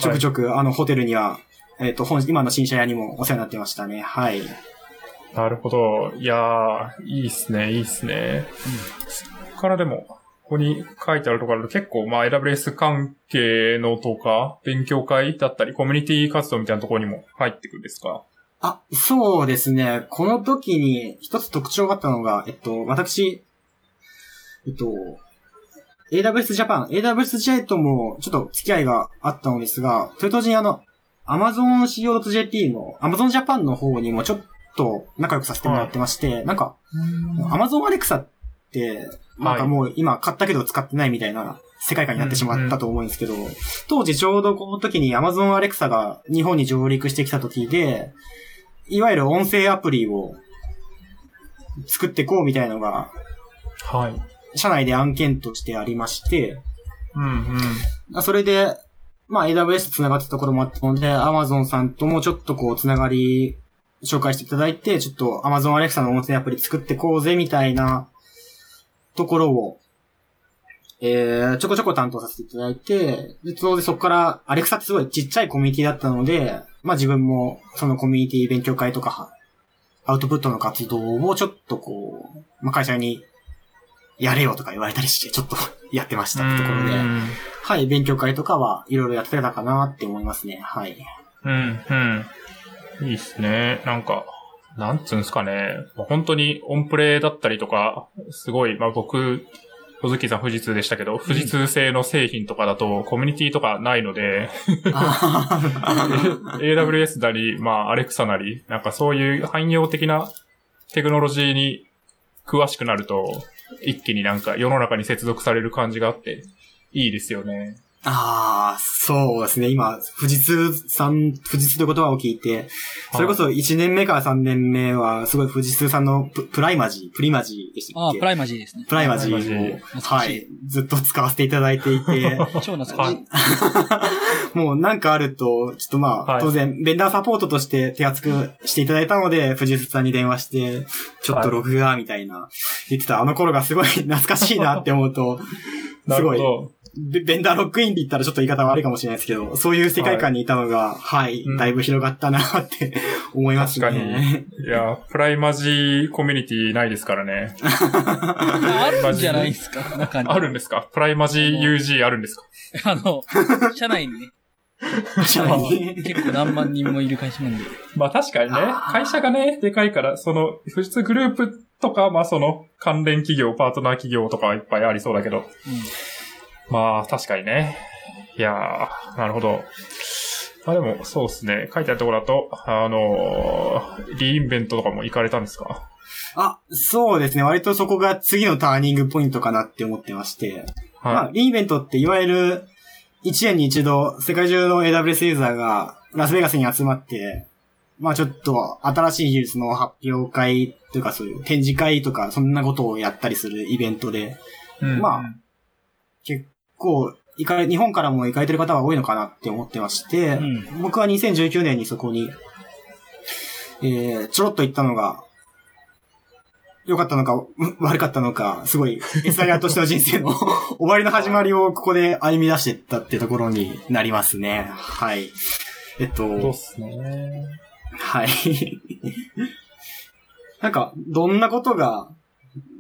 ちょくちょく、あの、ホテルには、えっ、と、本、今の新車屋にもお世話になってましたね。はい。なるほど。いやー、いいっすね、いいっすね。そっからでも、こに書いてあるところだと結構、まあ AWS 関係のとか、勉強会だったり、コミュニティ活動みたいなところにも入ってくるんですか？あ、そうですね。この時に一つ特徴があったのが、えっと、私、えっと、AWS Japan、AWS J ともちょっと付き合いがあったのですが、それと同時にあの、Amazon CO.jp の Amazon Japan の方にもちょっと仲良くさせてもらってまして、なんか、Amazon Alexa って、なんかもう今買ったけど使ってないみたいな世界観になってしまったと思うんですけど、当時ちょうどこの時に Amazon Alexa が日本に上陸してきた時で、いわゆる音声アプリを作っていこうみたいなのが、はい。社内で案件としてありまして、うんうん。それで、まあ AWS と繋がったところもあったので、Amazon さんともちょっとこう繋がり紹介していただいて、ちょっと Amazon Alexa の音声アプリ作ってこうぜみたいなところを、えー、ちょこちょこ担当させていただいて、で、当然そこから、Alexa ってすごいちっちゃいコミュニティだったので、まあ自分もそのコミュニティ勉強会とか、アウトプットの活動をちょっとこう、まあ会社にやれよとか言われたりして、ちょっと やってましたってところで、うんはい、勉強会とかはいろいろやってたかなって思いますね。はい。うん、うん。いいっすね。なんか、なんつうんすかね。まあ本当にオンプレだったりとか、すごい、まあ僕、小月さん富士通でしたけど、富士通製の製品とかだとコミュニティとかないので、あ AWS なり、まあ Alexa なり、なんかそういう汎用的なテクノロジーに詳しくなると、一気になんか世の中に接続される感じがあって、いいですよね。あー、そうですね。今、富士通さん、富士通という言葉を聞いて、それこそ1年目から3年目は、すごい富士通さんのププライマジー、プリマジーでしたああ、っけプライマジーですね。プライマジーを、はい、ずっと使わせていただいていて、超懐かしい。もうなんかあると、ちょっとまあ、はい。当然、ベンダーサポートとして手厚くしていただいたので、富士通さんに電話して、ちょっとログが、みたいな、言ってた。あの頃がすごい懐かしいなって思うと、なすごい。ベベンダーロックインで言ったらちょっと言い方悪いかもしれないですけど、そういう世界観にいたのが、はい、うん。だいぶ広がったなって 思います確ね。いや、プライマジコミュニティないですからね。あるんじゃないですか、中に。あるんですか？プライマジ UG あるんですか？あの、社内にね、社内に？結構何万人もいる会社なんで。まあ確かにね。会社がね、でかいから、その、富士通グループとか、まあその、関連企業、パートナー企業とかはいっぱいありそうだけど、まあ確かにね。いやー、なるほど。まあでも、そうですね。書いてあるところだと、あのーリインベントとかも行かれたんですか？あ、そうですね。割とそこが次のターニングポイントかなって思ってまして。まあは、リーイベントっていわゆる、1年に一度、世界中の AWS ユーザーがラスベガスに集まって、まあちょっと新しい技術の発表会というかそういう展示会とか、そんなことをやったりするイベントで、い。うんまあ結構、行かれ、日本からも行かれてる方が多いのかなって思ってまして、うん僕は2019年にそこに、えー、ちょろっと行ったのが、良かったのか、う 悪かったのか、すごい、SIR としての人生の 終わりの始まりをここで歩み出していったってところになりますね。はい。えっと、そうっすね。はい。なんか、どんなことが、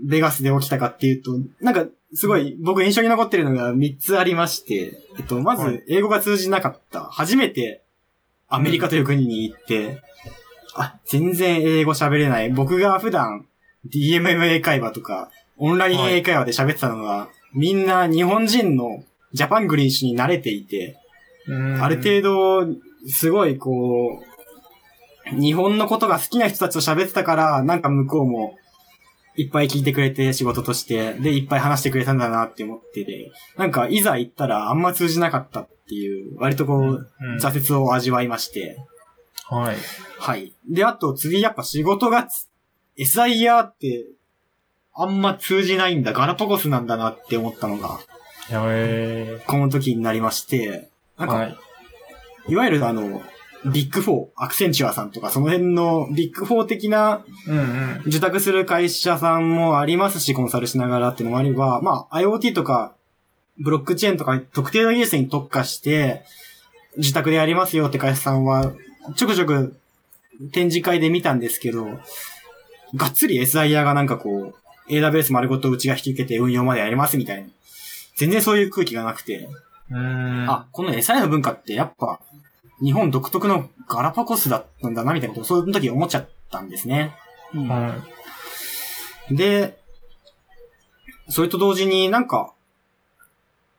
ベガスで起きたかっていうと、なんか、すごい、僕印象に残ってるのが3つありまして、えっと、まあ、はい、まず、英語が通じなかった。初めて、アメリカという国に行って、あ、全然英語喋れない。僕が普段、DMM 英会話とか、オンライン英会話で喋ってたのが、みんな日本人のジャパングリッシュに慣れていて、ある程度、すごいこう、日本のことが好きな人たちと喋ってたから、なんか向こうも、いっぱい聞いてくれて仕事として、で、いっぱい話してくれたんだなって思ってて、なんかいざ行ったらあんま通じなかったっていう、割とこう、うん挫折を味わいまして、はい。はい。で、あと次やっぱ仕事がつ、SIR って、あんま通じないんだ、ガラパゴスなんだなって思ったのが、この時になりまして、なんか、はい。いわゆるあの、ビッグフォー、アクセンチュアさんとか、その辺のビッグフォー的な。受託する会社さんもありますし、コンサルしながらっていうのもあれば、まあ、IoT とか、ブロックチェーンとか、特定の技術に特化して、受託でやりますよって会社さんは、ちょくちょく展示会で見たんですけど、がっつり SIer がなんかこう、AWS 丸ごとうちが引き受けて運用までやりますみたいな全然そういう空気がなくて。あ、この SI の文化ってやっぱ、日本独特のガラパゴスだったんだな、みたいなことを、そういう時思っちゃったんですね。うんはで、それと同時になんか、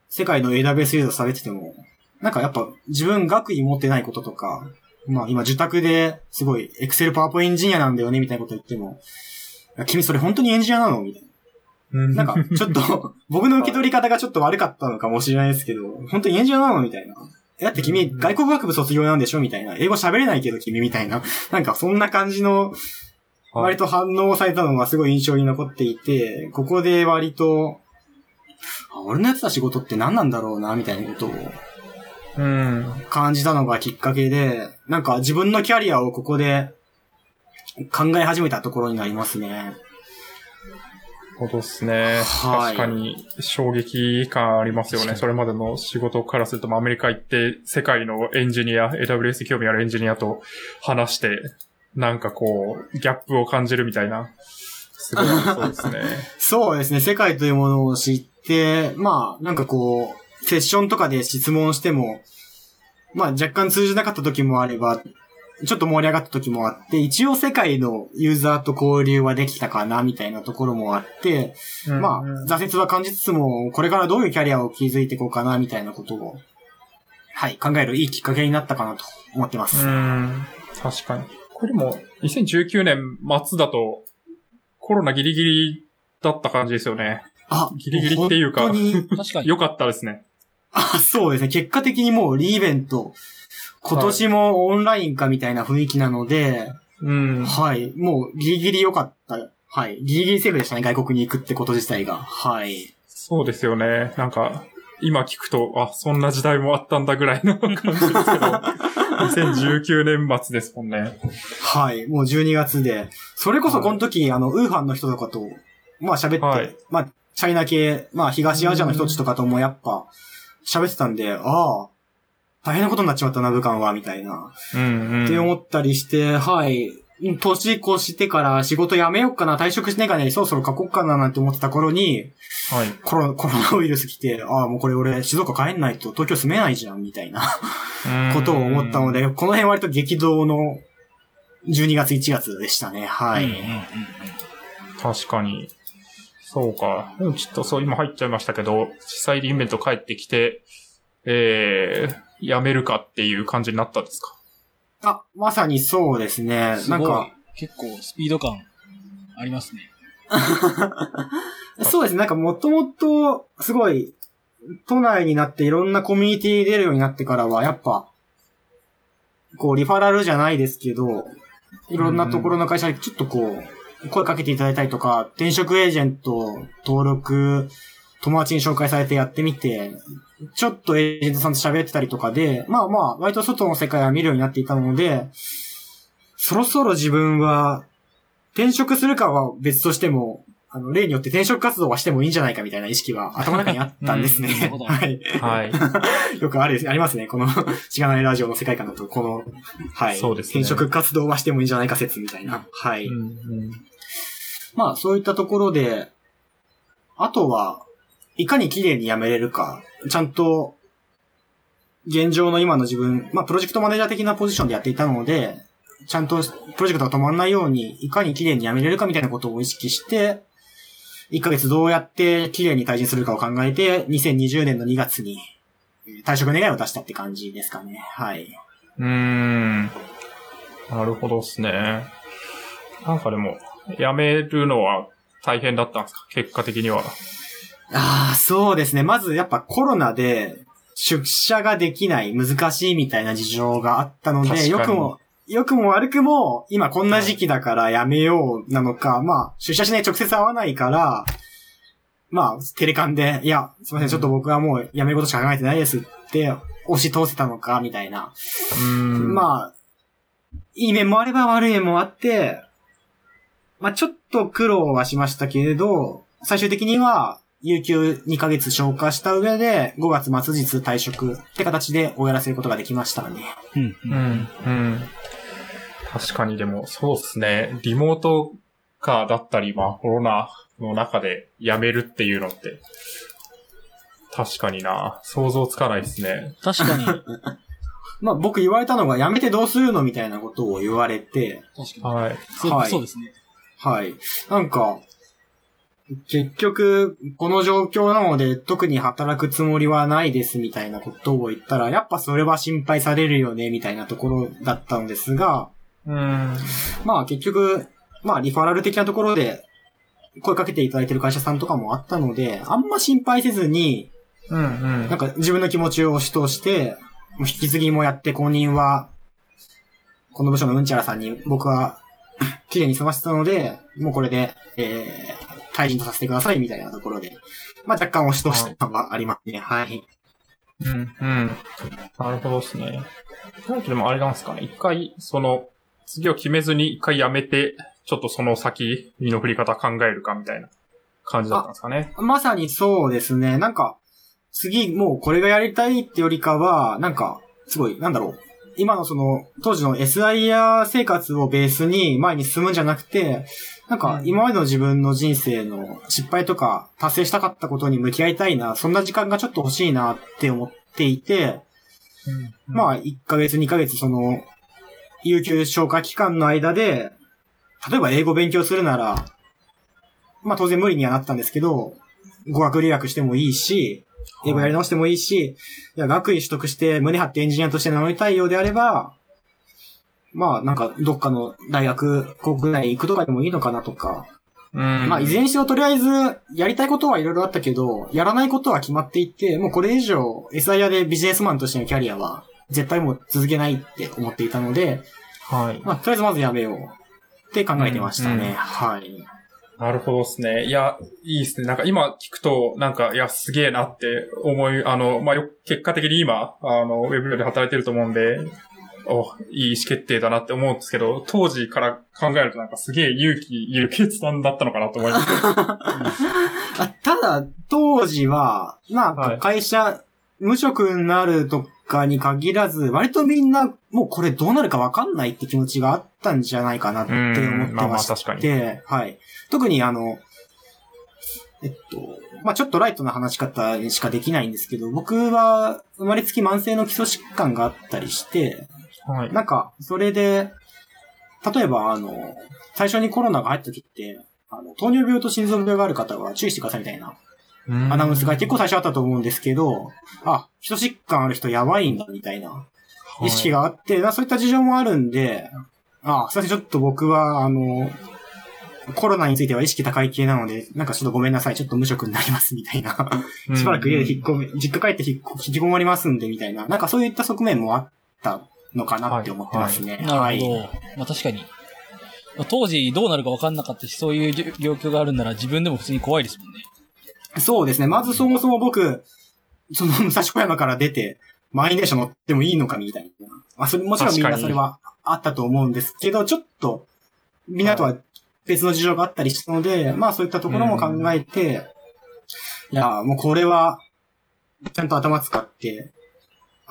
世界の AWS ユーザーされてても、なんかやっぱ自分学位持ってないこととか、まあ今受託ですごい Excel パワーポエンジニアなんだよねみたいなこと言っても、君それ本当にエンジニアなの？みたいな。なんかちょっと、僕の受け取り方がちょっと悪かったのかもしれないですけど、本当にエンジニアなの？みたいな。えだって君外国学部卒業なんでしょ？みたいな。英語喋れないけど君みたいな。なんかそんな感じの割と反応されたのがすごい印象に残っていて、ここで割と、あ俺のやってた仕事って何なんだろうな、みたいなことをうん。感じたのがきっかけで、なんか自分のキャリアをここで考え始めたところになりますね。ほどですね。はい確かに衝撃感ありますよね。それまでの仕事からすると、まあアメリカ行って世界のエンジニア、AWS 興味あるエンジニアと話して、なんかこう、ギャップを感じるみたいな。すごいそうですね。そうですね、世界というものを知って、まあ、なんかこう、セッションとかで質問しても、まあ若干通じなかった時もあれば、ちょっと盛り上がった時もあって、一応世界のユーザーと交流はできたかな、みたいなところもあって、まあ、うん挫折は感じつつも、これからどういうキャリアを築いていこうかな、みたいなことを、はい、考えるいいきっかけになったかなと思ってます。うん。確かに。これでも、2019年末だと、コロナギリギリだった感じですよね。あ、ギリギリっていうか本当に、確かに。よかったですね。あ、そうですね。結果的にもうリーベント、今年もオンライン化みたいな雰囲気なので、うん。はい、もうギリギリ良かった。はい、ギリギリセーフでしたね、外国に行くってこと自体が。はい。そうですよね。なんか、今聞くと、あ、そんな時代もあったんだぐらいの感じですけど、2019年末ですもんね。はい、もう12月で。それこそこの時、あの、ウーハンの人とかと、まあ喋って、はいまあ、チャイナ系、まあ東アジアの人たちとかともやっぱ喋ってたんで、ああ、大変なことになっちまったな、武漢は、みたいな。うんうん。って思ったりして、はい。年越してから仕事辞めようかな、退職しねえかね、そろそろ書こうかななんて思ってた頃に、はい。コロコロナウイルス来て、ああ、もうこれ俺静岡帰んないと東京住めないじゃん、みたいなことを思ったので、この辺割と激動の12月1月でしたね。はい。うんうん確かに。そうか。ちょっとそう今入っちゃいましたけど、実際リンベント帰ってきて、えー、辞めるかっていう感じになったんですか？あ、まさにそうですね。すごいなんか、結構スピード感ありますね。そうですね。なんかもともと、すごい、都内になっていろんなコミュニティ出るようになってからは、やっぱ、こう、リファラルじゃないですけど、いろんなところの会社にちょっとこう、声かけていただいたりとか、転職エージェント登録、友達に紹介されてやってみて、ちょっとエージェントさんと喋ってたりとかで、まあまあ、割と外の世界は見るようになっていたので、そろそろ自分は、転職するかは別としても、あの、例によって転職活動はしてもいいんじゃないかみたいな意識は頭の中にあったんですね。はい。はい。よくある、ありますね。この、しがないラジオの世界観だと、この、はい。そうですね転職活動はしてもいいんじゃないか説みたいな。はい。うんうんまあ、そういったところで、あとは、いかに綺麗に辞めれるか、ちゃんと、現状の今の自分、まあ、プロジェクトマネージャー的なポジションでやっていたので、ちゃんとプロジェクトが止まんないように、いかに綺麗に辞めれるかみたいなことを意識して、1ヶ月どうやって綺麗に退陣するかを考えて、2020年の2月に退職願いを出したって感じですかね。はい。うーん。なるほどですね。なんかでも、辞めるのは大変だったんですか？結果的には。ああ、そうですね。まずやっぱコロナで出社ができない、難しいみたいな事情があったので、よくも、よくも悪くも、今こんな時期だからやめようなのか、まあ、出社しない直接会わないから、まあ、テレカンで、いや、すいません、ちょっと僕はもう辞めることしか考えてないですって、押し通せたのか、みたいな。まあ、いい面もあれば悪い面もあって、まあちょっと苦労はしましたけれど、最終的には、有給2ヶ月消化した上で、5月末日退職って形で終わらせることができましたね。うんう。ん、うん。確かにでも、そうですね。リモート化だったり、まあコロナの中で辞めるっていうのって、確かにな。想像つかないですね。確かに。確 まあ僕言われたのが、やめてどうするのみたいなことを言われて、かに。はい。そうはいそうですね。はい。なんか、結局、この状況なので、特に働くつもりはないですみたいなことを言ったら、やっぱそれは心配されるよね、みたいなところだったのですが、うん。まあ結局、まあリファラル的なところで、声かけていただいてる会社さんとかもあったので、あんま心配せずに、うんうんなん。か自分の気持ちを押し通して、引き継ぎもやって公認は、この部署のうんちゃらさんに僕は、綺麗に済ませたので、もうこれで、えー、退陣とさせてくださいみたいなところで、まあ若干押し通したのはありますね。はい。うん、うん。なるほどですね。大輝でもあれなんですかね。一回、その、次を決めずに一回やめて、ちょっとその先、身の振り方考えるかみたいな感じだったんですかね。まさにそうですね。なんか、次もうこれがやりたいってよりかは、なんか、すごい、なんだろう。今のその、当時の SIR 生活をベースに前に進むんじゃなくて、なんかうん。今までの自分の人生の失敗とか達成したかったことに向き合いたいな、そんな時間がちょっと欲しいなって思っていて、まあ1ヶ月2ヶ月その、有給消化期間の間で、例えば英語勉強するなら、まあ当然無理にはなったんですけど、語学留学してもいいし、英語やり直してもいいし、いや、学位取得して胸張ってエンジニアとして名乗りたいようであれば、まあなんかどっかの大学、国内行くとかでもいいのかなとか、うん。まあいずれにしろとりあえずやりたいことはいろいろあったけど、やらないことは決まっていて、もうこれ以上 SIR でビジネスマンとしてのキャリアは絶対もう続けないって思っていたので、はい。まあとりあえずまずやめようって考えてましたね。うんうんはい。なるほどですね。いや、いいですね。なんか今聞くと、なんか、いや、すげえなって思い、あの、まあ、よ、結果的に今、あの、ウェブで働いてると思うんで、お、いい意思決定だなって思うんですけど、当時から考えるとなんかすげえ勇気いる決断だったのかなと思います。あただ、当時は、まあ、はい会社、無職になるとかに限らず、割とみんな、もうこれどうなるかわかんないって気持ちがあったんじゃないかなって思ってうんまあまましあ確かにて、はい。特にあの、えっと、まあちょっとライトな話し方にしかできないんですけど、僕は生まれつき慢性の基礎疾患があったりして、はい。なんか、それで、例えば、あの、最初にコロナが入った時って、あの、糖尿病と心臓病がある方は注意してくださいみたいなアナウンスが結構最初あったと思うんですけど、あ、基礎疾患ある人やばいんだみたいな意識が。があって、なそういった事情もあるんで、あ、すいません、ちょっと僕は、あの、コロナについては意識高い系なので、なんかちょっとごめんなさい、ちょっと無職になりますみたいな。しばらく家で引っ込め、実家帰って引っ引きこもりますんでみたいな。なんかそういった側面もあったのかなって思ってますね。なはいるほど。まあ確かに。まあ当時どうなるか分かんなかったし、そういう状状況があるんなら自分でも普通に怖いですもんね。そうですね。まずそもそも僕、その武蔵小山から出て、満員電車乗ってもいいのかみたいな。まあ、それ、もちろんみんなそれはあったと思うんですけど、ちょっと、みんなとは別の事情があったりしたので、まあそういったところも考えて、いや、もうこれは、ちゃんと頭使って、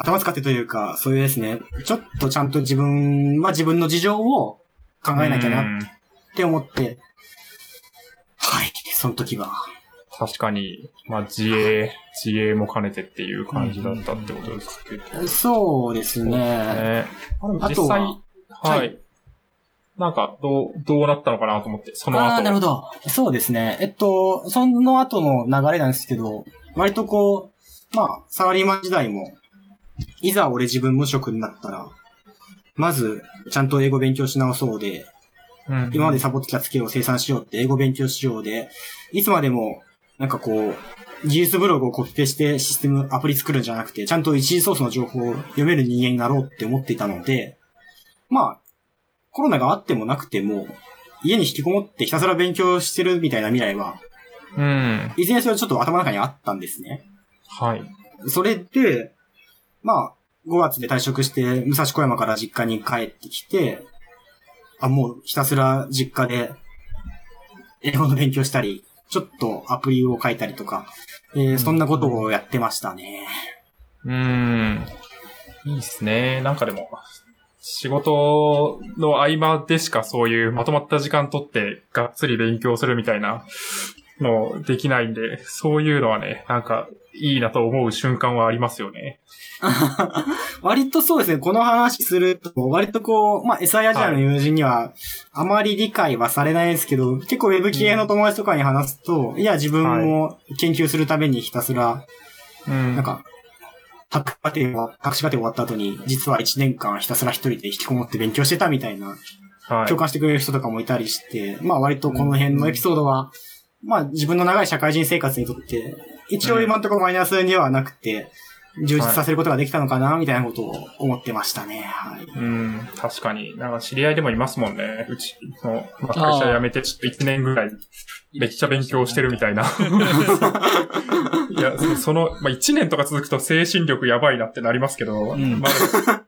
頭使ってというか、そういうですね、ちょっとちゃんと自分は自分の事情を考えなきゃなって思って、はい、その時は。確かに、まあ、自衛、自衛も兼ねてっていう感じだったってことですけど。そうですね。ね。あ実際、はい。はいなんか、どう、どうなったのかなと思って、その後。ああ、なるほど。そうですね。えっと、その後の流れなんですけど、割とこう、まあ、サラリーマン時代も、いざ俺自分無職になったら、まず、ちゃんと英語勉強し直そうで、うん、今までサボってきたスキルを生産しようって、英語勉強しようで、いつまでも、なんかこう、技術ブログをコピペしてシステム、アプリ作るんじゃなくて、ちゃんと一時ソースの情報を読める人間になろうって思っていたので、まあ、コロナがあってもなくても、家に引きこもってひたすら勉強してるみたいな未来は、うん。いずれにせよちょっと頭の中にあったんですね。はい。それで、まあ、5月で退職して、武蔵小山から実家に帰ってきて、あ、もうひたすら実家で、英語の勉強したり、ちょっとアプリを書いたりとか、えーそんなことをやってましたね。うん。いいっすね。なんかでも、仕事の合間でしかそういうまとまった時間取ってがっつり勉強するみたいなのできないんで、そういうのはね、なんか、いいなと思う瞬間はありますよね。割とそうですね、この話すると、割とこう、まあ、エサイアジアの友人には、あまり理解はされないですけど、結構ウェブ系の友達とかに話すと、いや、自分も研究するためにひたすら、うん。なんか、博課程は、博士課程終わった後に、実は1年間ひたすら一人で引きこもって勉強してたみたいな、はい共。感してくれる人とかもいたりして、まあ割とこの辺のエピソードは、まあ自分の長い社会人生活にとって、一応今のところマイナスにはなくて、充実させることができたのかな、みたいなことを思ってましたね。はい。うん、確かに。なんか知り合いでもいますもんね。うちの、まあ、会社辞めてちょっと1年ぐらい、めっちゃ勉強してるみたいな。いや、そその、まあ、1年とか続くと精神力やばいなってなりますけど、んまあ、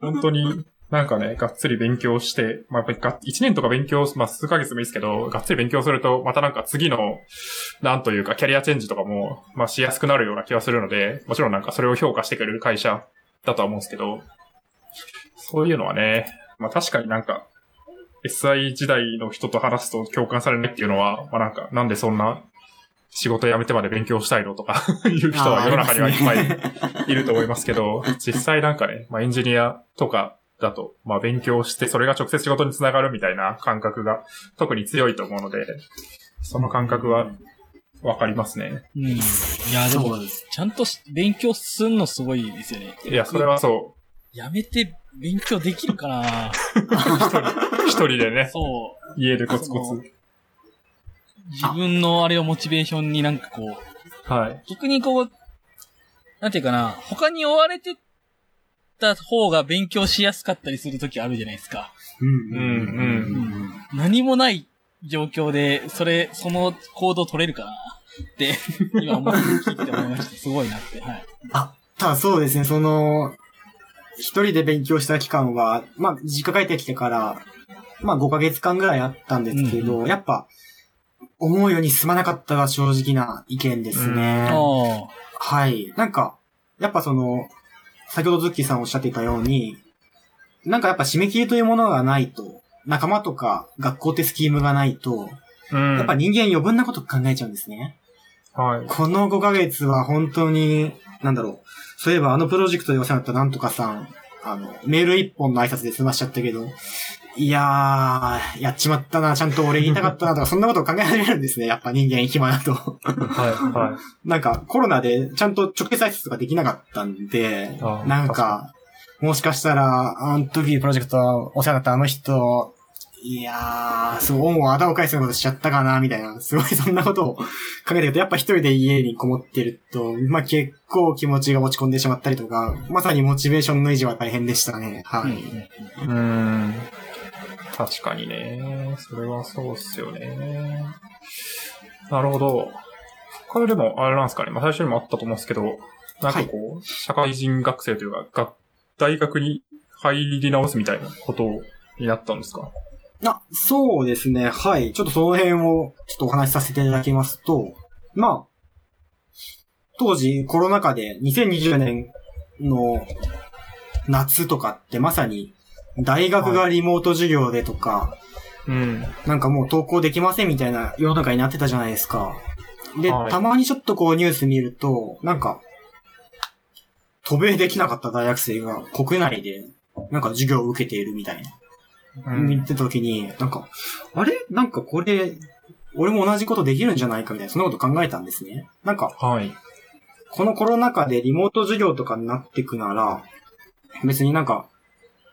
本当に、なんかね、がっつり勉強して、まあ、やっぱりが1年とか勉強、まあ、数ヶ月もいいですけど、がっつり勉強すると、またなんか次の、なんというか、キャリアチェンジとかも、まあ、しやすくなるような気がするので、もちろんなんかそれを評価してくれる会社だとは思うんですけど、そういうのはね、まあ確かになんか、SI 時代の人と話すと共感されないっていうのは、まあなんか、なんでそんな仕事辞めてまで勉強したいのとか いう人は世の中にはいっぱいいると思いますけど、実際なんかね、まあエンジニアとかだと、まあ勉強してそれが直接仕事につながるみたいな感覚が特に強いと思うので、その感覚はわかりますね。うん。いや、でも。ちゃんとし勉強すんのすごいですよね。いや、それはそやめて勉強できるかなう。一人でね、そう。家でコツコツ。自分のあれをモチベーションになんかこう、はい。逆にこう、なんていうかな、他に追われてた方が勉強しやすかったりするときあるじゃないですか。うん。うんうん何もない状況で、それ、その行動取れるかなって、今思って聞いてて思いました。すごいなって。はい。あ、ただそうですね、その、一人で勉強した期間は、まあ、実家帰ってきてから、まあ5ヶ月間ぐらいあったんですけど、うんやっぱ、思うように進まなかったが正直な意見ですね。あはい。なんか、やっぱその、先ほどズッキーさんおっしゃっていたように、なんかやっぱ締め切りというものがないと、仲間とか学校ってスキームがないと、うん。やっぱ人間余分なこと考えちゃうんですね。はい。この5ヶ月は本当に、なんだろう。そういえばあのプロジェクトでお世話になったなんとかさん、あの、メール一本の挨拶で済ましちゃったけど、いやー、やっちまったな、ちゃんと俺言いたかったなとか、そんなことを考え始めるんですね。やっぱ人間暇だと。はい。はい。なんか、コロナでちゃんと直接挨拶とかできなかったんでなん確か、もしかしたら、あの時プロジェクトお世話になったあの人、いやー、そう、恩をあだを返すようなことしちゃったかな、みたいな、すごいそんなことを考えてると、やっぱ一人で家にこもってると、まあ結構気持ちが落ち込んでしまったりとか、まさにモチベーションの維持は大変でしたね。はい。うーん。確かにね。それはそうっすよね。なるほど。これでも、あれなんですかね。まあ最初にもあったと思うんですけど、なんかこう、社会人学生というか、が大学に入り直すみたいなことになったんですか？あ、そうですね。はい。ちょっとその辺をちょっとお話しさせていただきますと、まあ、当時コロナ禍で2020年の夏とかってまさに大学がリモート授業でとか、うん。なんかもう登校できませんみたいな世の中になってたじゃないですか。で、はいたまにちょっとこうニュース見ると、なんか、渡米できなかった大学生が国内でなんか授業を受けているみたいな。うん見てた時に、なんか、あれ？なんかこれ、俺も同じことできるんじゃないかみたいな、そんなこと考えたんですね。なんか、はい。このコロナ禍でリモート授業とかになってくなら、別になんか、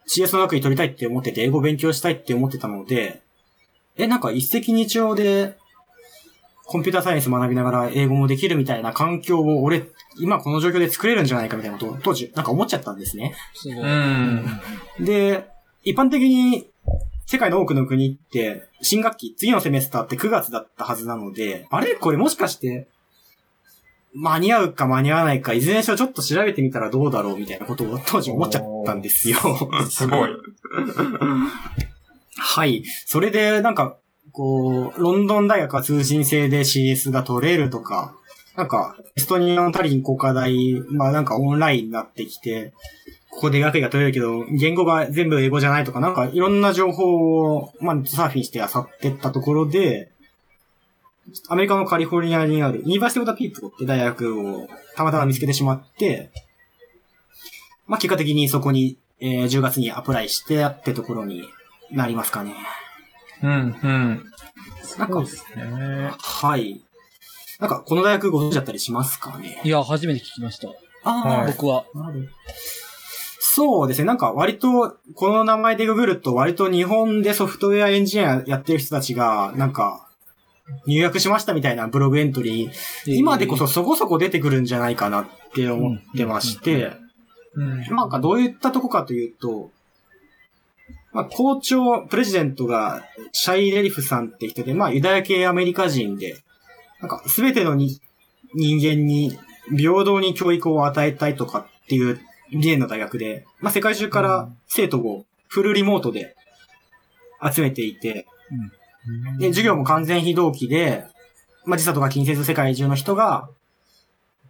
CS の学位取りたいって思ってて、英語勉強したいって思ってたので、え、なんか一石二鳥で、コンピューターサイエンス学びながら英語もできるみたいな環境を俺、今この状況で作れるんじゃないかみたいなことを当時なんか思っちゃったんですね。すごい。うん。で、一般的に世界の多くの国って、新学期、次のセメスターって9月だったはずなので、あれ？これもしかして、間に合うか間に合わないか、いずれにしろちょっと調べてみたらどうだろうみたいなことを 当時思っちゃったんですよ。すごい。はい。それで、なんか、こう、ロンドン大学は通信制で CS が取れるとか、なんか、エストニアのタリン工科大、まあなんかオンラインになってきて、ここで学位が取れるけど、言語が全部英語じゃないとか、なんかいろんな情報を、まあサーフィンして漁ってったところで、アメリカのカリフォルニアにある University of the People って大学をたまたま見つけてしまって、まあ結果的にそこに、えー10月に apply してってところになりますかね。うん、うん。なんかそうですね。はい。なんかこの大学ご存知だったりしますかね？いや、初めて聞きました。あはい僕は。そうですね。なんか割と、この名前でググると割と日本でソフトウェアエンジニアやってる人たちが、なんか、入学しましたみたいなブログエントリー、今でこそそこそこ出てくるんじゃないかなって思ってまして、うん。なんかどういったとこかというと、まあ、校長、プレジデントが、シャイ・レリフさんって人で、まあ、ユダヤ系アメリカ人で、なんか、すべてのに人間に平等に教育を与えたいとかっていう理念の大学で、まあ、世界中から生徒をフルリモートで集めていて、で、授業も完全非同期で、まあ、時差とか気にせず世界中の人が、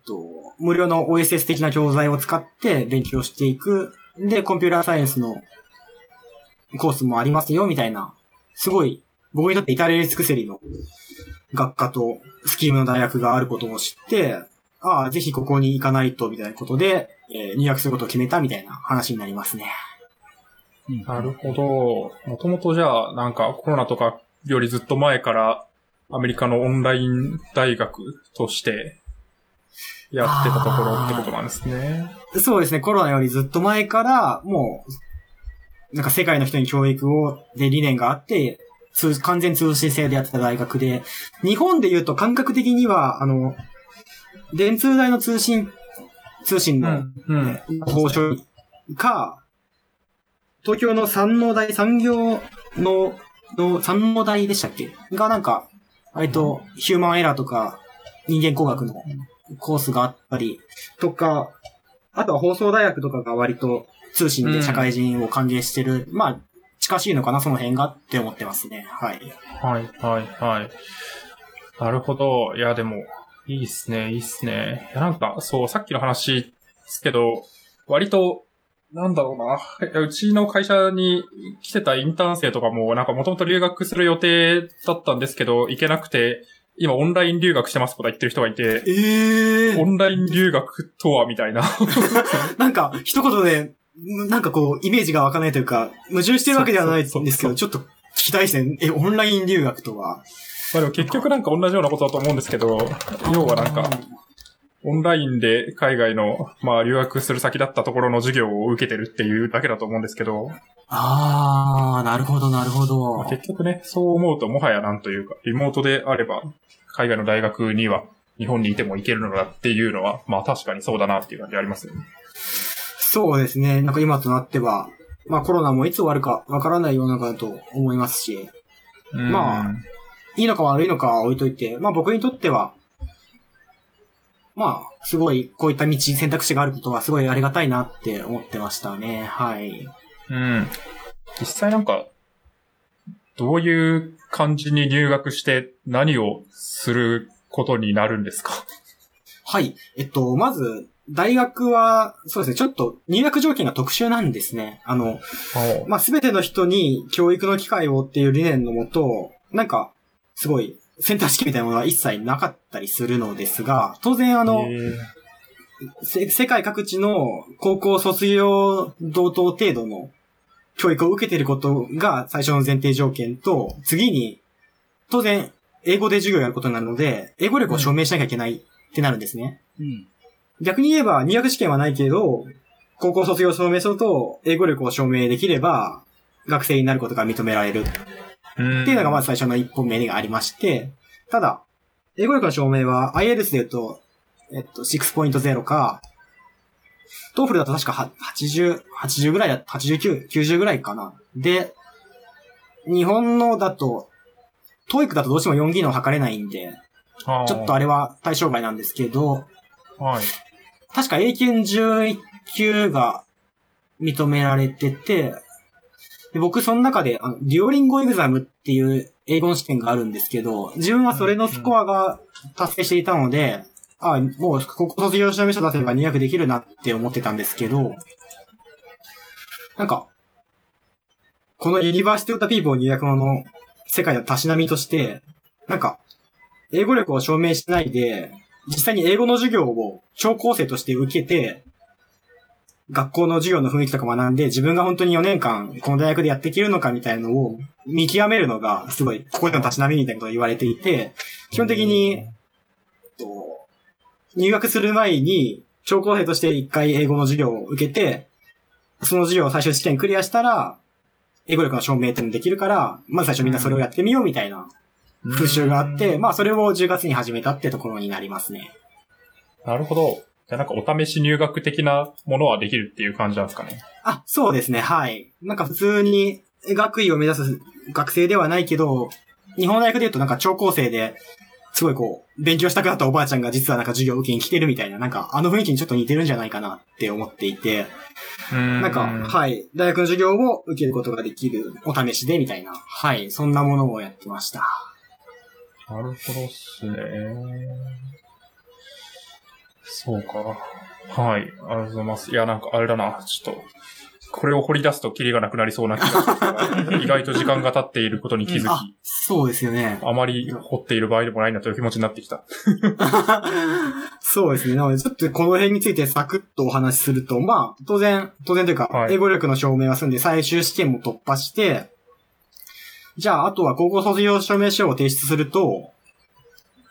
と無料の OSS 的な教材を使って勉強していく。で、コンピューターサイエンスのコースもありますよ、みたいな。すごい、僕にとって至れり尽くせりの学科とスキームの大学があることを知って、ああ、ぜひここに行かないと、みたいなことで、えー入学することを決めたみたいな話になりますね。うんなるほど。もともとじゃあ、なんかコロナとかよりずっと前からアメリカのオンライン大学としてやってたところってことなんですね。そうですね、コロナよりずっと前から、もう、なんか世界の人に教育を、で理念があって、通完全通信制でやってた大学で、日本で言うと感覚的には、あの、電通大の通信、通信のうん。うん。交渉か、東京の山王大産業の、の山王大でしたっけ？がなんか、割とヒューマンエラーとか人間工学のコースがあったりとか、あとは放送大学とかが割と通信で社会人を歓迎してる、まあ、近しいのかな、その辺がって思ってますね。はい。はい、はい、はい。なるほど。いや、でも、いいっすね、いいっすね。なんか、そう、さっきの話ですけど、割と、なんだろうな。うちの会社に来てたインターン生とかも、なんかもともと留学する予定だったんですけど、行けなくて、今オンライン留学してますとか言ってる人がいて、えオンライン留学とはみたいな。なんか、一言で、なんかこう、イメージが湧かないというか、矛盾してるわけではないんですけど、そうそうちょっと聞きたいですね。え、オンライン留学とは。まあでも結局なんか同じようなことだと思うんですけど、要はなんか、オンラインで海外の、まあ留学する先だったところの授業を受けてるっていうだけだと思うんですけど、あー、なるほど、なるほどまあ。結局ね、そう思うともはやなんというか、リモートであれば、海外の大学には日本にいても行けるのだっていうのは、まあ確かにそうだなっていう感じありますよね。そうですね。なんか今となっては、まあコロナもいつ終わるかわからない世の中だと思いますし、まあうんいいのか悪いのかは置いといて、まあ僕にとっては、まあ、すごい、こういった道、選択肢があることはすごいありがたいなって思ってましたね。はい。うん。実際なんか、どういう感じに入学して何をすることになるんですか？はい。えっと、まず、大学は、そうですね、ちょっと入学条件が特殊なんですね。あの、まあ、すべての人に教育の機会をっていう理念のもと、なんか、すごい、センター試験みたいなものは一切なかったりするのですが、当然ああの、せ世界各地の高校卒業同等程度の教育を受けていることが最初の前提条件と、次に、当然、英語で授業をやることになるので、英語力を証明しなきゃいけないってなるんですね。うん。逆に言えば、入学試験はないけど、高校卒業証明書と英語力を証明できれば、学生になることが認められるっていうのがまず最初の一本目がありまして、ただ、英語力の証明は IELTS で言うと、えっと、6.0か、 TOEFL だと確かは80、80ぐらいだ、89、90ぐらいかな。で、日本のだと、 TOEIC だとどうしても4技能測れないんで、ちょっとあれは対象外なんですけど、はい。確か英検11級が認められてて、で僕その中で、あの、 Duolingo exam っていう英語の試験があるんですけど、自分はそれのスコアが達成していたので、ああもう、高校卒業証明書出せば入学できるなって思ってたんですけど、なんか、この University of the People 入学の世界のたしなみとして、なんか、英語力を証明しないで、実際に英語の授業を超高生として受けて、学校の授業の雰囲気とか学んで、自分が本当に4年間、この大学でやっていけるのかみたいなのを見極めるのが、すごい、ここでのたしなみみたいなことを言われていて、基本的に、と入学する前に、超高生として一回英語の授業を受けて、その授業を最終試験クリアしたら、英語力の証明っていうのできるから、まず最初みんなそれをやってみようみたいな風習があって、まあそれを10月に始めたってところになりますね。なるほど。じゃあなんかお試し入学的なものはできるっていう感じなんですかね。あ、そうですね、はい。なんか普通に学位を目指す学生ではないけど、日本大学で言うとなんか超高生で、すごいこう、勉強したくなったおばあちゃんが実はなんか授業を受けに来てるみたいな、なんかあの雰囲気にちょっと似てるんじゃないかなって思っていて、ななんか、はい、大学の授業を受けることができるお試しでみたいな、はい、そんなものをやってました。なるほどっすね。そうか。はい。ありがとうございます。いや、なんかあれだな。ちょっと、これを掘り出すとキリがなくなりそうな気がする 意外と時間が経っていることに気づき、あ、そうですよね。あまり掘っている場合でもないなという気持ちになってきた。そうですね。なので、ちょっとこの辺についてサクッとお話しすると、まあ、当然、当然というか、はい英語力の証明は済んで最終試験も突破して、じゃあ、あとは高校卒業証明書を提出すると、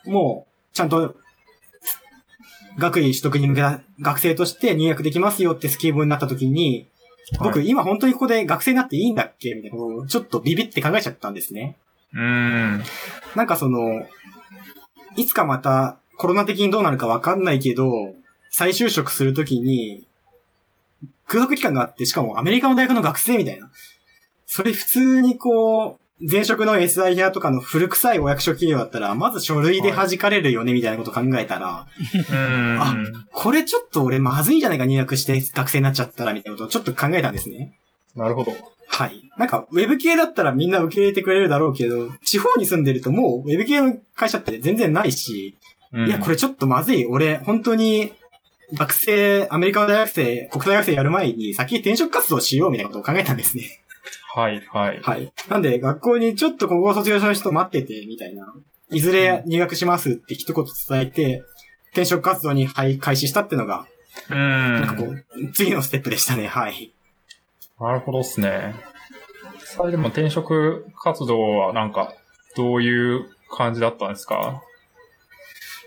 もう、ちゃんと、学位取得に向けた学生として入学できますよってスキーブになった時に、僕、はい今本当にここで学生になっていいんだっけみたいなことをちょっとビビって考えちゃったんですね。うーん。なんかその、いつかまたコロナ的にどうなるかわかんないけど、再就職するときに、空白期間があって、しかもアメリカの大学の学生みたいな。それ普通にこう、前職の SIR とかの古臭いお役所企業だったら、まず書類で弾かれるよね、みたいなこと考えたら、うーん。あこれちょっと俺まずいんじゃないか入学して学生になっちゃったら、みたいなことをちょっと考えたんですね。なるほど。はい。なんか、ウェブ系だったらみんな受け入れてくれるだろうけど、地方に住んでるともう、ウェブ系の会社って全然ないし、うんいや、これちょっとまずい。俺、本当に、学生、アメリカの大学生、国際学生やる前に先に転職活動しようみたいなことを考えたんですね。はい、はい。はい。なんで、学校にちょっと高校卒業の人待ってて、みたいな。いずれ入学しますって一言伝えて、転職活動にはい開始したってのが、うなんかこ。う、次のステップでしたね。はい。なるほどっすね。それでも転職活動はなんか、どういう感じだったんですか？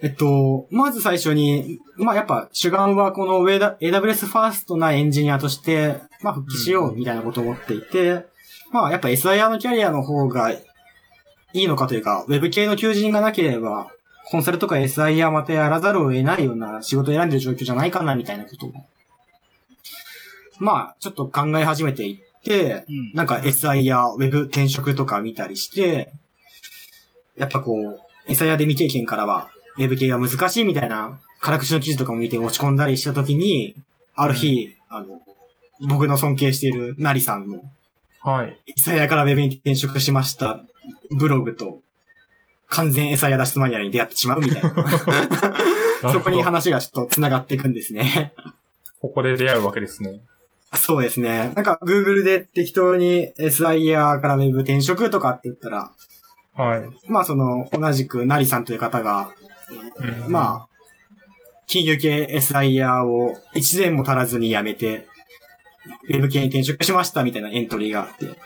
えっと、まず最初に、まあやっぱ主眼はこの AWS ファーストなエンジニアとして、まあ復帰しようみたいなことを思っていて、まあやっぱ SIR のキャリアの方がいいのかというか、Web 系の求人がなければ、コンサルとか SIR またやらざるを得ないような仕事を選んでる状況じゃないかなみたいなことを。まあちょっと考え始めていって、うん。なんか SIR、Web 転職とか見たりして、やっぱこう、SIR で未経験からは、Web 系が難しいみたいな、辛口の記事とかも見て落ち込んだりしたときに、ある日、あの、僕の尊敬しているナリさんの、はい。SIR から Web に転職しました、ブログと、完全 SIR 脱出マニュアルに出会ってしまうみたいな。そこに話がちょっと繋がっていくんですね。ここで出会うわけですね。そうですね。なんか Google で適当に SIR から Web 転職とかって言ったら、はい。まあその、同じくナリさんという方が、うんまあ、金融系 SIR を1年も足らずに辞めて、ウェブ系に転職しましたみたいなエントリーがあって、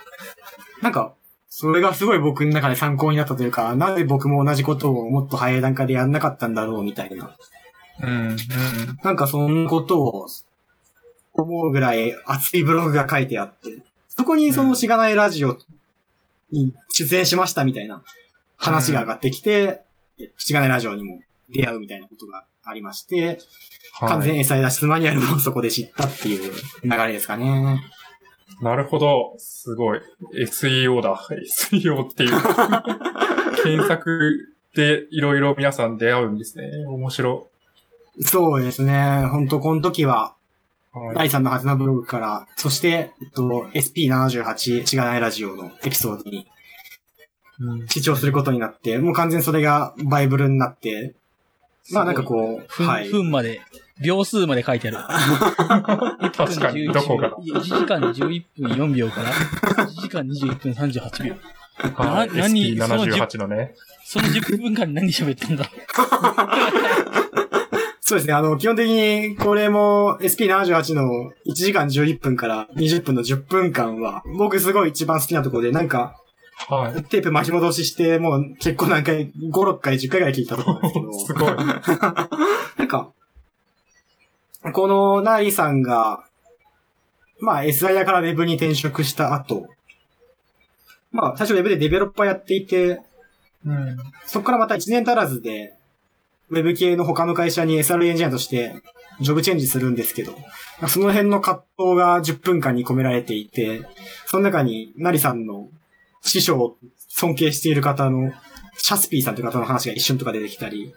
なんか、それがすごい僕の中で参考になったというか、なぜ僕も同じことをもっと早い段階でやんなかったんだろうみたいな。うん。うん。なんかそんなことを思うぐらい熱いブログが書いてあって、そこにそのしがないラジオに出演しましたみたいな話が上がってきて、しがないラジオにも出会うみたいなことがありまして、完全 SI 脱出マニュアルもそこで知ったっていう流れですかね。なるほど。すごい。SEO だ。SEO っていう。検索でいろいろ皆さん出会うんですね。面白そうですね。本当この時は、い。はい。第3のはずなブログから、そして、えっと、SP78 しがないラジオのエピソードにうん視聴することになって、もう完全それがバイブルになって、まあなんかこう、分、はい。分まで、秒数まで書いてある。確かに、どこが。1時間11分4秒から、1時間21分38秒。は何 SP78 のね。その10分間に何喋ったんだ？そうですね。あの、基本的に、これも SP78 の1時間11分から20分の10分間は、僕すごい一番好きなところで、なんか、はい。テープ巻き戻しして、もう結構何回、5、6回、10回ぐらい聞いたところなんですすけど、ごい。なんか、このナリさんが、まあ SIR から Web に転職した後、まあ最初 Web でデベロッパーやっていて、うん。そこからまた1年足らずで、ウェブ系の他の会社に SR エンジニアとして、ジョブチェンジするんですけど、その辺の葛藤が10分間に込められていて、その中に、ナリさんの師匠を尊敬している方の、シャスピーさんという方の話が一瞬とか出てきたり、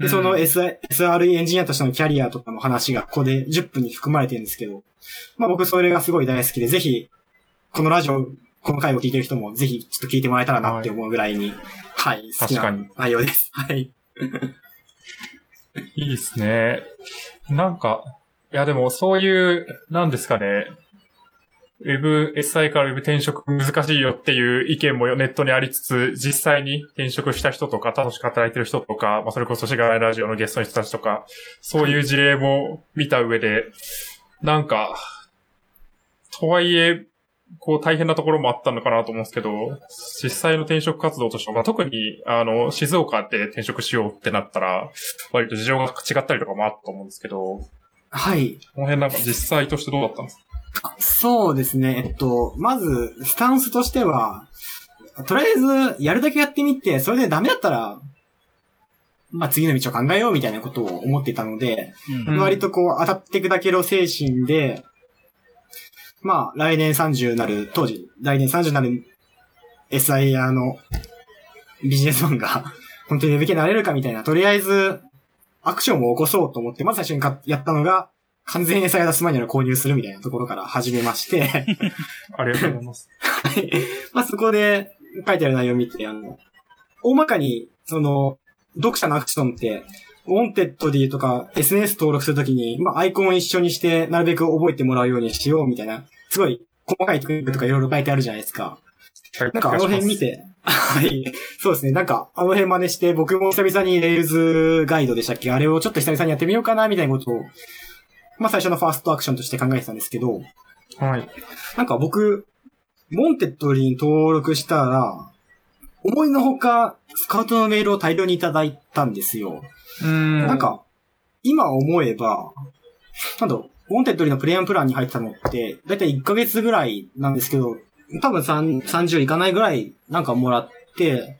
で、その SI SR エンジニアとしてのキャリアとかの話がここで10分に含まれてるんですけど、まあ僕それがすごい大好きで、ぜひ、このラジオ、この回を聞いてる人もぜひちょっと聞いてもらえたらなって思うぐらいに、はい、好きな内容です。はい。いいですね。なんか、いやでもそういう、なんですかね。ウェブ、SI からウェブ転職難しいよっていう意見もネットにありつつ、実際に転職した人とか、楽しく働いてる人とか、まあそれこそしがらラジオのゲストの人たちとか、そういう事例も見た上で、なんか、とはいえ、こう大変なところもあったのかなと思うんですけど、実際の転職活動としては、まあ、特に、あの、静岡で転職しようってなったら、割と事情が違ったりとかもあったと思うんですけど、はい。この辺なんか実際としてどうだったんですか？そうですね。えっと、まず、スタンスとしては、とりあえず、やるだけやってみて、それでダメだったら、まあ次の道を考えようみたいなことを思っていたので、うんん割とこう、当たって砕けろ精神で、まあ、来年30なる、当時、来年30なる SIR のビジネスマンが、本当に Web 系になれるかみたいな、とりあえず、アクションを起こそうと思って、まず最初にかやったのが、完全 SIR 出す前には購入するみたいなところから始めまして、ありがとうございます。はい。まあ、そこで書いてある内容を見て、あの、大まかに、その、読者のアクションって、ウォンテッド D とか SNS 登録するときに、まあ、アイコンを一緒にして、なるべく覚えてもらうようにしようみたいな、すごい細かいテクニックとかいろいろ書いてあるじゃないですか。なんかあの辺見て、はい。そうですね。なんか、あの辺真似して、僕も久々に Rails ガイドでしたっけ？あれをちょっと久々にやってみようかな、みたいなことを、まあ最初のファーストアクションとして考えてたんですけど、はい。なんか僕、 Wantedly に登録したら、思いのほか、スカウトのメールを大量にいただいたんですよ。うん。なん、か、今思えば、なんだろう、 Wantedly のプレイヤープランに入ってたのって、だいたい1ヶ月ぐらいなんですけど、多分3 30いかないぐらいなんかもらって、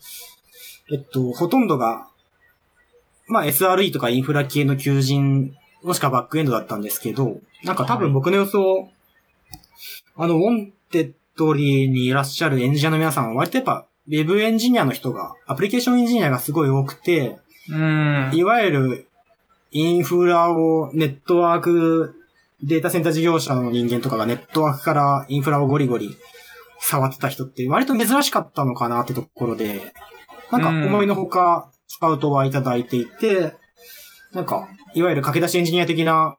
えっと、ほとんどが、まあ SRE とかインフラ系の求人、もしくはバックエンドだったんですけど、なんか多分僕の予想、あの、 Wantedly にいらっしゃるエンジニアの皆さんは割とやっぱ、ウェブエンジニアの人が、アプリケーションエンジニアがすごい多くて、うん。いわゆる、インフラをネットワーク、データセンター事業者の人間とかがネットワークからインフラをゴリゴリ触ってた人って割と珍しかったのかなってところで、なんか思いのほかスカウトはいただいていて、なんか、いわゆる駆け出しエンジニア的な、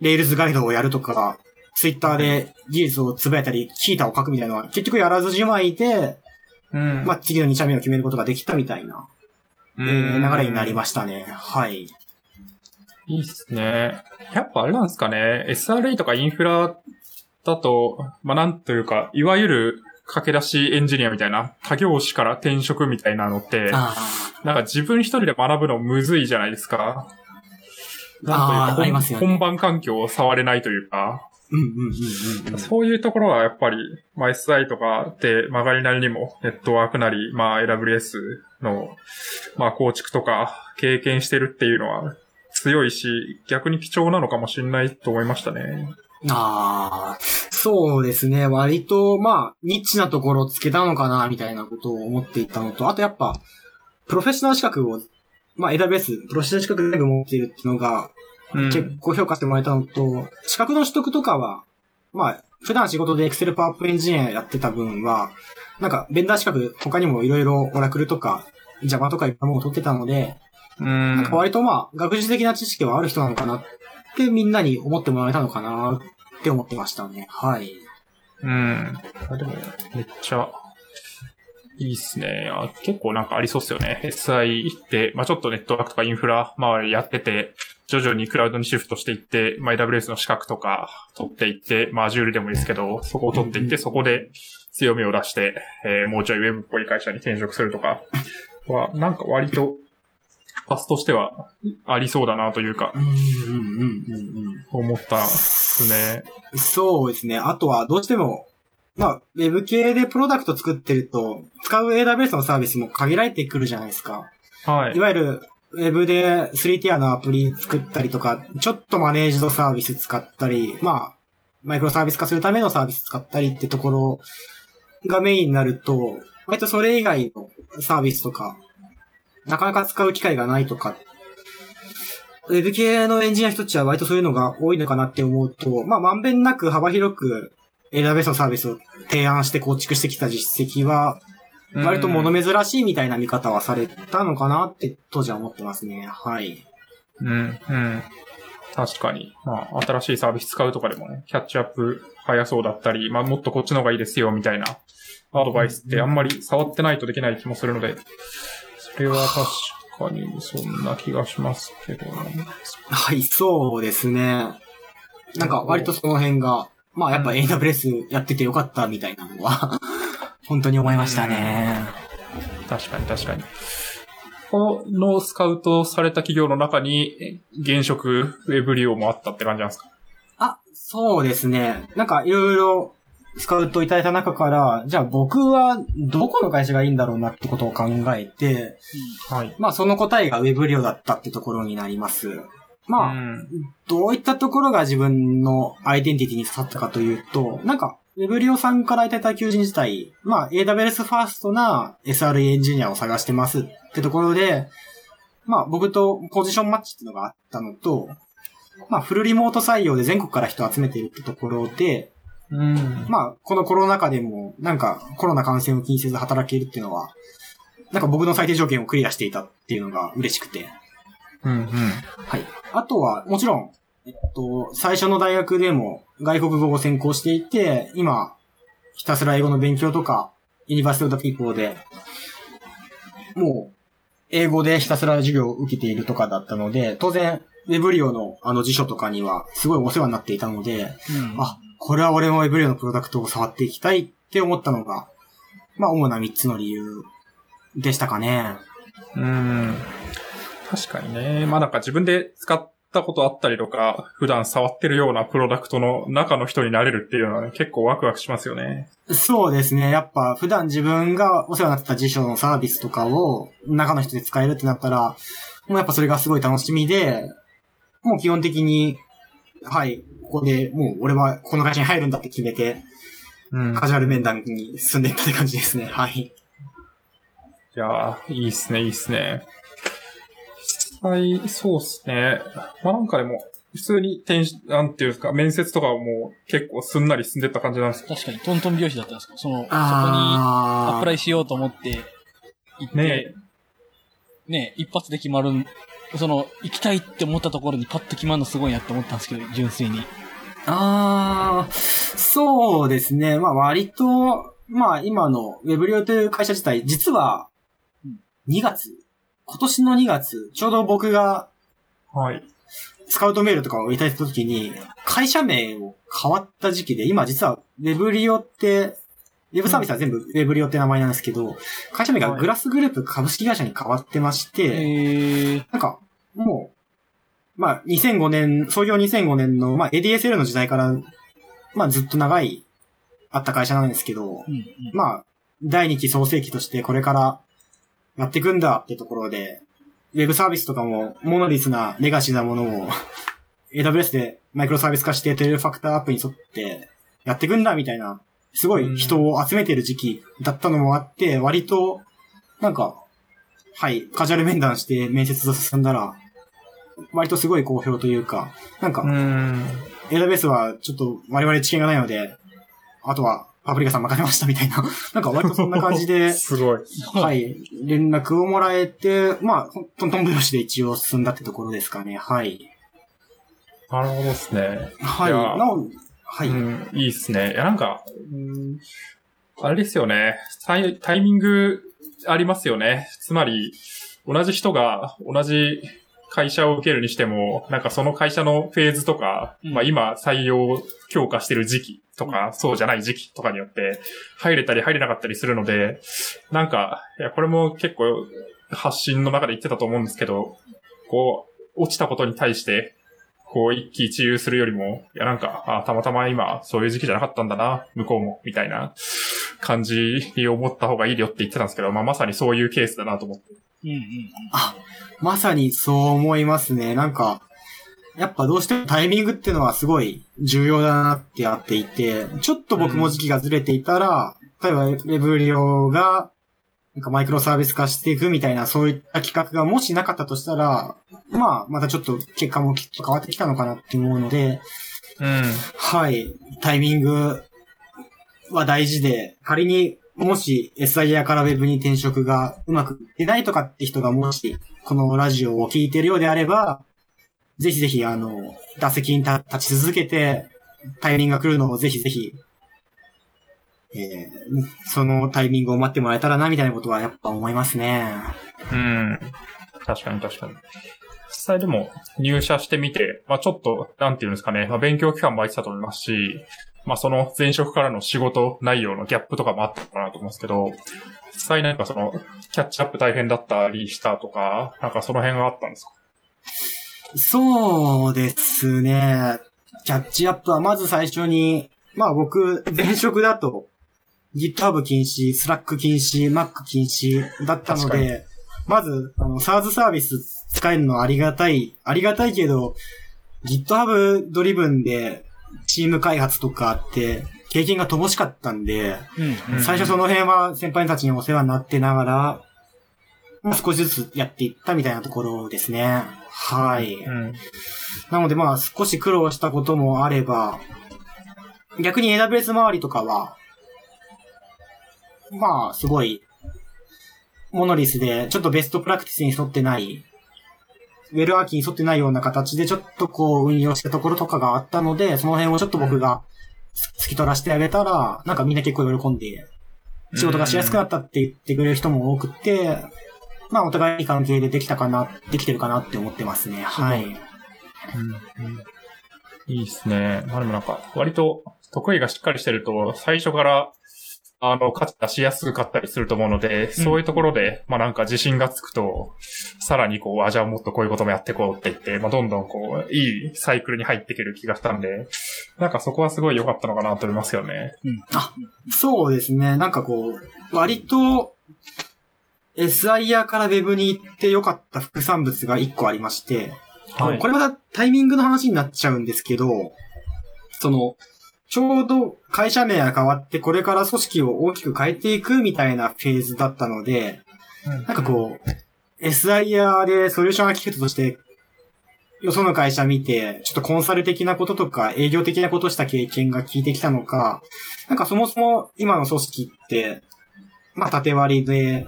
レールズガイドをやるとか、ツイッターで技術をつぶやいたり、キータを書くみたいなのは結局やらずじまいで、うん。まあ、次の2社目を決めることができたみたいな、えー流れになりましたね。はい。いいっすね。やっぱあれなんですかね。SRE とかインフラだと、まあ、なんというか、いわゆる駆け出しエンジニアみたいな、他業種から転職みたいなのって、あなんか自分一人で学ぶのむずいじゃないですか。あなんね本番環境を触れないというか。そういうところはやっぱり、まあ、SI とかで曲がりなりにもネットワークなり、まあ AWS の、まあ構築とか経験してるっていうのは強いし、逆に貴重なのかもしれないと思いましたね。ああ、そうですね。割と、まあ、ニッチなところをつけたのかな、みたいなことを思っていたのと、あとやっぱ、プロフェッショナル資格を、まあ、AWS、プロフェッショナル資格全部持っているっていうのが、うん。結構評価してもらえたのと、資格の取得とかは、まあ、普段仕事で Excel パワープエンジニアやってた分は、なんか、ベンダー資格、他にもいろいろオラクルとか、Java とかいろんなものを取ってたので、うんなんか割とまあ、学術的な知識はある人なのかなってみんなに思ってもらえたのかなって思ってましたね。はい。うん。あでも、めっちゃ、いいっすね。あ結構なんかありそうっすよね。SI って、まあちょっとネットワークとかインフラ周りやってて、徐々にクラウドにシフトしていって、まあ AWS の資格とか取っていって、まあ Azure でもいいですけど、そこを取っていって、そこで強みを出して、えーもうちょいウェブっぽい会社に転職するとかは、なんか割と、パスとしてはありそうだなというか思ったっすね。うん。そうですね。あとは、どうしても、まあ、ウェブ系でプロダクト作ってると、使う AWS のサービスも限られてくるじゃないですか。はいい。わゆる、ウェブで3ティアのアプリ作ったりとか、ちょっとマネージドサービス使ったり、まあ、マイクロサービス化するためのサービス使ったりってところがメインになると、割とそれ以外のサービスとか、なかなか使う機会がないとか、ウェブ系のエンジニアの人たちは割とそういうのが多いのかなって思うと、まあ、まんべんなく幅広く AWS のサービスを提案して構築してきた実績は、割と物珍しいみたいな見方はされたのかなって当時は思ってますね。はい。うん、うん。確かに。まあ、新しいサービス使うとかでもね、キャッチアップ早そうだったり、まあ、もっとこっちの方がいいですよ、みたいなアドバイスってあんまり触ってないとできない気もするので、それは確かにそんな気がしますけどね。はい、そうですね。なんか割とその辺が、まあやっぱ AWS やっててよかったみたいなのは、本当に思いましたね。確かに確かに。このスカウトされた企業の中に、え現職ウェブ利用もあったって感じなんですか？あ、そうですね。なんかいろいろスカウトいただいた中から、じゃあ僕はどこの会社がいいんだろうなってことを考えて、はい。まあその答えが Web 利用だったってところになります。まあ、うん。どういったところが自分のアイデンティティに刺さったかというと、なんか、ウェブリオさんからいただいた求人自体、まあ、AWS ファーストな SRE エンジニアを探してますってところで、まあ、僕とポジションマッチっていうのがあったのと、まあ、フルリモート採用で全国から人を集めているってところで、うん。まあ、このコロナ禍でも、なんか、コロナ感染を気にせず働けるっていうのは、なんか僕の最低条件をクリアしていたっていうのが嬉しくて、うん。うん。はい。あとは、もちろん、えっと、最初の大学でも外国語を専攻していて、今、ひたすら英語の勉強とか、 University of People で、もう、英語でひたすら授業を受けているとかだったので、当然、 Weblio のあの辞書とかにはすごいお世話になっていたので、うんあ、これは俺も Weblio のプロダクトを触っていきたいって思ったのが、まあ、主な3つの理由でしたかね。うん。確かにね。まあなんか自分で使ったことあったりとか、普段触ってるようなプロダクトの中の人になれるっていうのはね、結構ワクワクしますよね。そうですね。やっぱ普段自分がお世話になってた辞書のサービスとかを中の人で使えるってなったら、もうやっぱそれがすごい楽しみで、もう基本的に、はい、ここでもう俺はこの会社に入るんだって決めて、うん。カジュアル面談に進んでいったって感じですね。はい。いやー、いいっすね、いいっすね。実際、そうっすね。まあなんかでも、普通に転し、なんていうんですか、面接とかはもう結構すんなり進んでった感じなんですか？確かにトントン拍子だったんですか？その、そこにあアプライしようと思って行って、ねね一発で決まるん、その、行きたいって思ったところにパッと決まるのすごいなって思ったんですけど、純粋に。あー、そうですね。まあ割と、まあ今のウェブリオという会社自体、実はうん、2月、今年の2月、ちょうど僕がはい。スカウトメールとかをいただいた時に、会社名を変わった時期で、今実はウェブリオって、ウェブサービスは全部ウェブリオって名前なんですけど、会社名がグラスグループ株式会社に変わってまして、えー、なんか、もう、まあ、2005年、創業2005年の、まあ、ADSL の時代から、まあ、ずっと長い、あった会社なんですけど、うんうん。まあ、第2期創世期としてこれからやっていくんだってところで、ウェブサービスとかも、モノリスなレガシーなものを、AWS でマイクロサービス化してテレファクターアップに沿ってやっていくんだみたいな、すごい人を集めてる時期だったのもあって、割と、なんか、はい、カジュアル面談して面接と進んだら、割とすごい好評というか、なんかう、ん。AWS はちょっと我々知見がないので、あとはパプリカさん任せましたみたいな、なんか割とそんな感じで、すごい。はい、連絡をもらえて、まあ、ほんとんとん拍子で一応進んだってところですかね。はい。なるほどですね。はい。いやなお、はい。うん、いいっすね。いや、なんか、うん、あれですよね。タイタイミングありますよね。つまり、同じ人が同じ会社を受けるにしても、なんかその会社のフェーズとか、うんまあ今採用強化してる時期とか、そうじゃない時期とかによって、入れたり入れなかったりするので、なんか、いや、これも結構発信の中で言ってたと思うんですけど、こう、落ちたことに対して、こう一喜一憂するよりも、いやなんか、あたまたま今そういう時期じゃなかったんだな、向こうも、みたいな感じに思った方がいいよって言ってたんですけど、まあまさにそういうケースだなと思って。うんうん。まさにそう思いますね。なんか、やっぱどうしてもタイミングっていうのはすごい重要だなってやっていて、ちょっと僕も時期がずれていたら、例えばウェブ利用が、なんかマイクロサービス化していくみたいなそういった企画がもしなかったとしたら、まあ、またちょっと結果もきっと変わってきたのかなって思うので、うん。はい、タイミングは大事で、仮にもし SIR から Web に転職がうまくいってないとかって人がもし、このラジオを聞いてるようであれば、ぜひぜひ、あの、打席に立立ち続けて、タイミングが来るのをぜひぜひ、えーそのタイミングを待ってもらえたらな、みたいなことはやっぱ思いますね。うん。確かに確かに。実際でも入社してみて、まあちょっと、なんていうんですかね、まあ勉強期間も空いてたと思いますし、まあその前職からの仕事内容のギャップとかもあったのかなと思うんですけど、実際なんかその、キャッチアップ大変だったりしたとか、なんかその辺があったんですか？そうですね。キャッチアップはまず最初に、まあ僕、前職だと、GitHub 禁止、Slack 禁止、Mac 禁止だったの確で、まず、あの、SARS サービス使えるのはありがたい、ありがたいけど、GitHub ドリブンでチーム開発とかあって、経験が乏しかったんで、うんうん最初その辺は先輩たちにお世話になってながら、まあ少しずつやっていったみたいなところですね。はい。うん。なのでまあ少し苦労したこともあれば、逆に AWS 周りとかは、まあすごい、モノリスでちょっとベストプラクティスに沿ってない、ウェルアーキに沿ってないような形でちょっとこう運用したところとかがあったので、その辺をちょっと僕が突き取らせてあげたら、なんかみんな結構喜んで、仕事がしやすくなったって言ってくれる人も多くて、まあお互いいい関係でできたかな、できてるかなって思ってますね。はい。うんいいですね。まあでもなんか、割と得意がしっかりしてると、最初から、あの、価値出しやすかったりすると思うので、そういうところで、まあなんか自信がつくと、さらにこう、あ、じゃあもっとこういうこともやっていこうって言って、まあどんどんこう、いいサイクルに入っていける気がしたんで、なんかそこはすごい良かったのかなと思いますよね。そうですね。なんかこう、割と、SIR から Web に行って良かった副産物が1個ありまして、はいこれまたタイミングの話になっちゃうんですけど、その、ちょうど会社名が変わってこれから組織を大きく変えていくみたいなフェーズだったので、なんかこう、SIR でソリューションアーキテクトとして、よその会社見て、ちょっとコンサル的なこととか営業的なことした経験が効いてきたのか、なんかそもそも今の組織って、まあ縦割りで、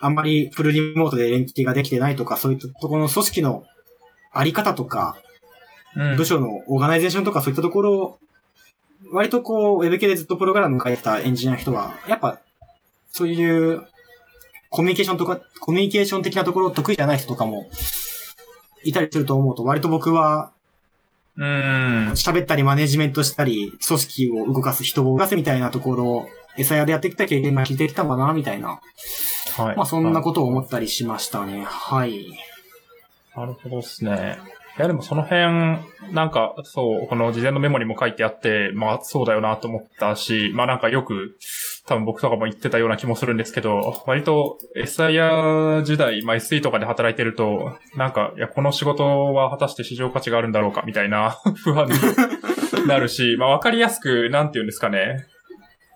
あんまりフルリモートで連携ができてないとか、そういったところの組織のあり方とか、うん。部署の organization とかそういったところを、割とこう、ウェブ系でずっとプログラム書いてたエンジニアの人は、やっぱ、そういう、コミュニケーションとか、コミュニケーション的なところ得意じゃない人とかも、いたりすると思うと、割と僕は、うん。喋ったりマネジメントしたり、組織を動かす、人を動かすみたいなところを、SIR でやってきた経験が聞いてきたのかな、みたいな。はい。まあそんなことを思ったりしましたね。はい。なるほどですね。いや、でもその辺、なんか、そう、この事前のメモにも書いてあって、まあ、そうだよなと思ったし、まあなんかよく、多分僕とかも言ってたような気もするんですけど、割と SIR 時代、まあ SE とかで働いてると、なんか、いや、この仕事は果たして市場価値があるんだろうか、みたいな 不安になるし、まあわかりやすく、なんて言うんですかね。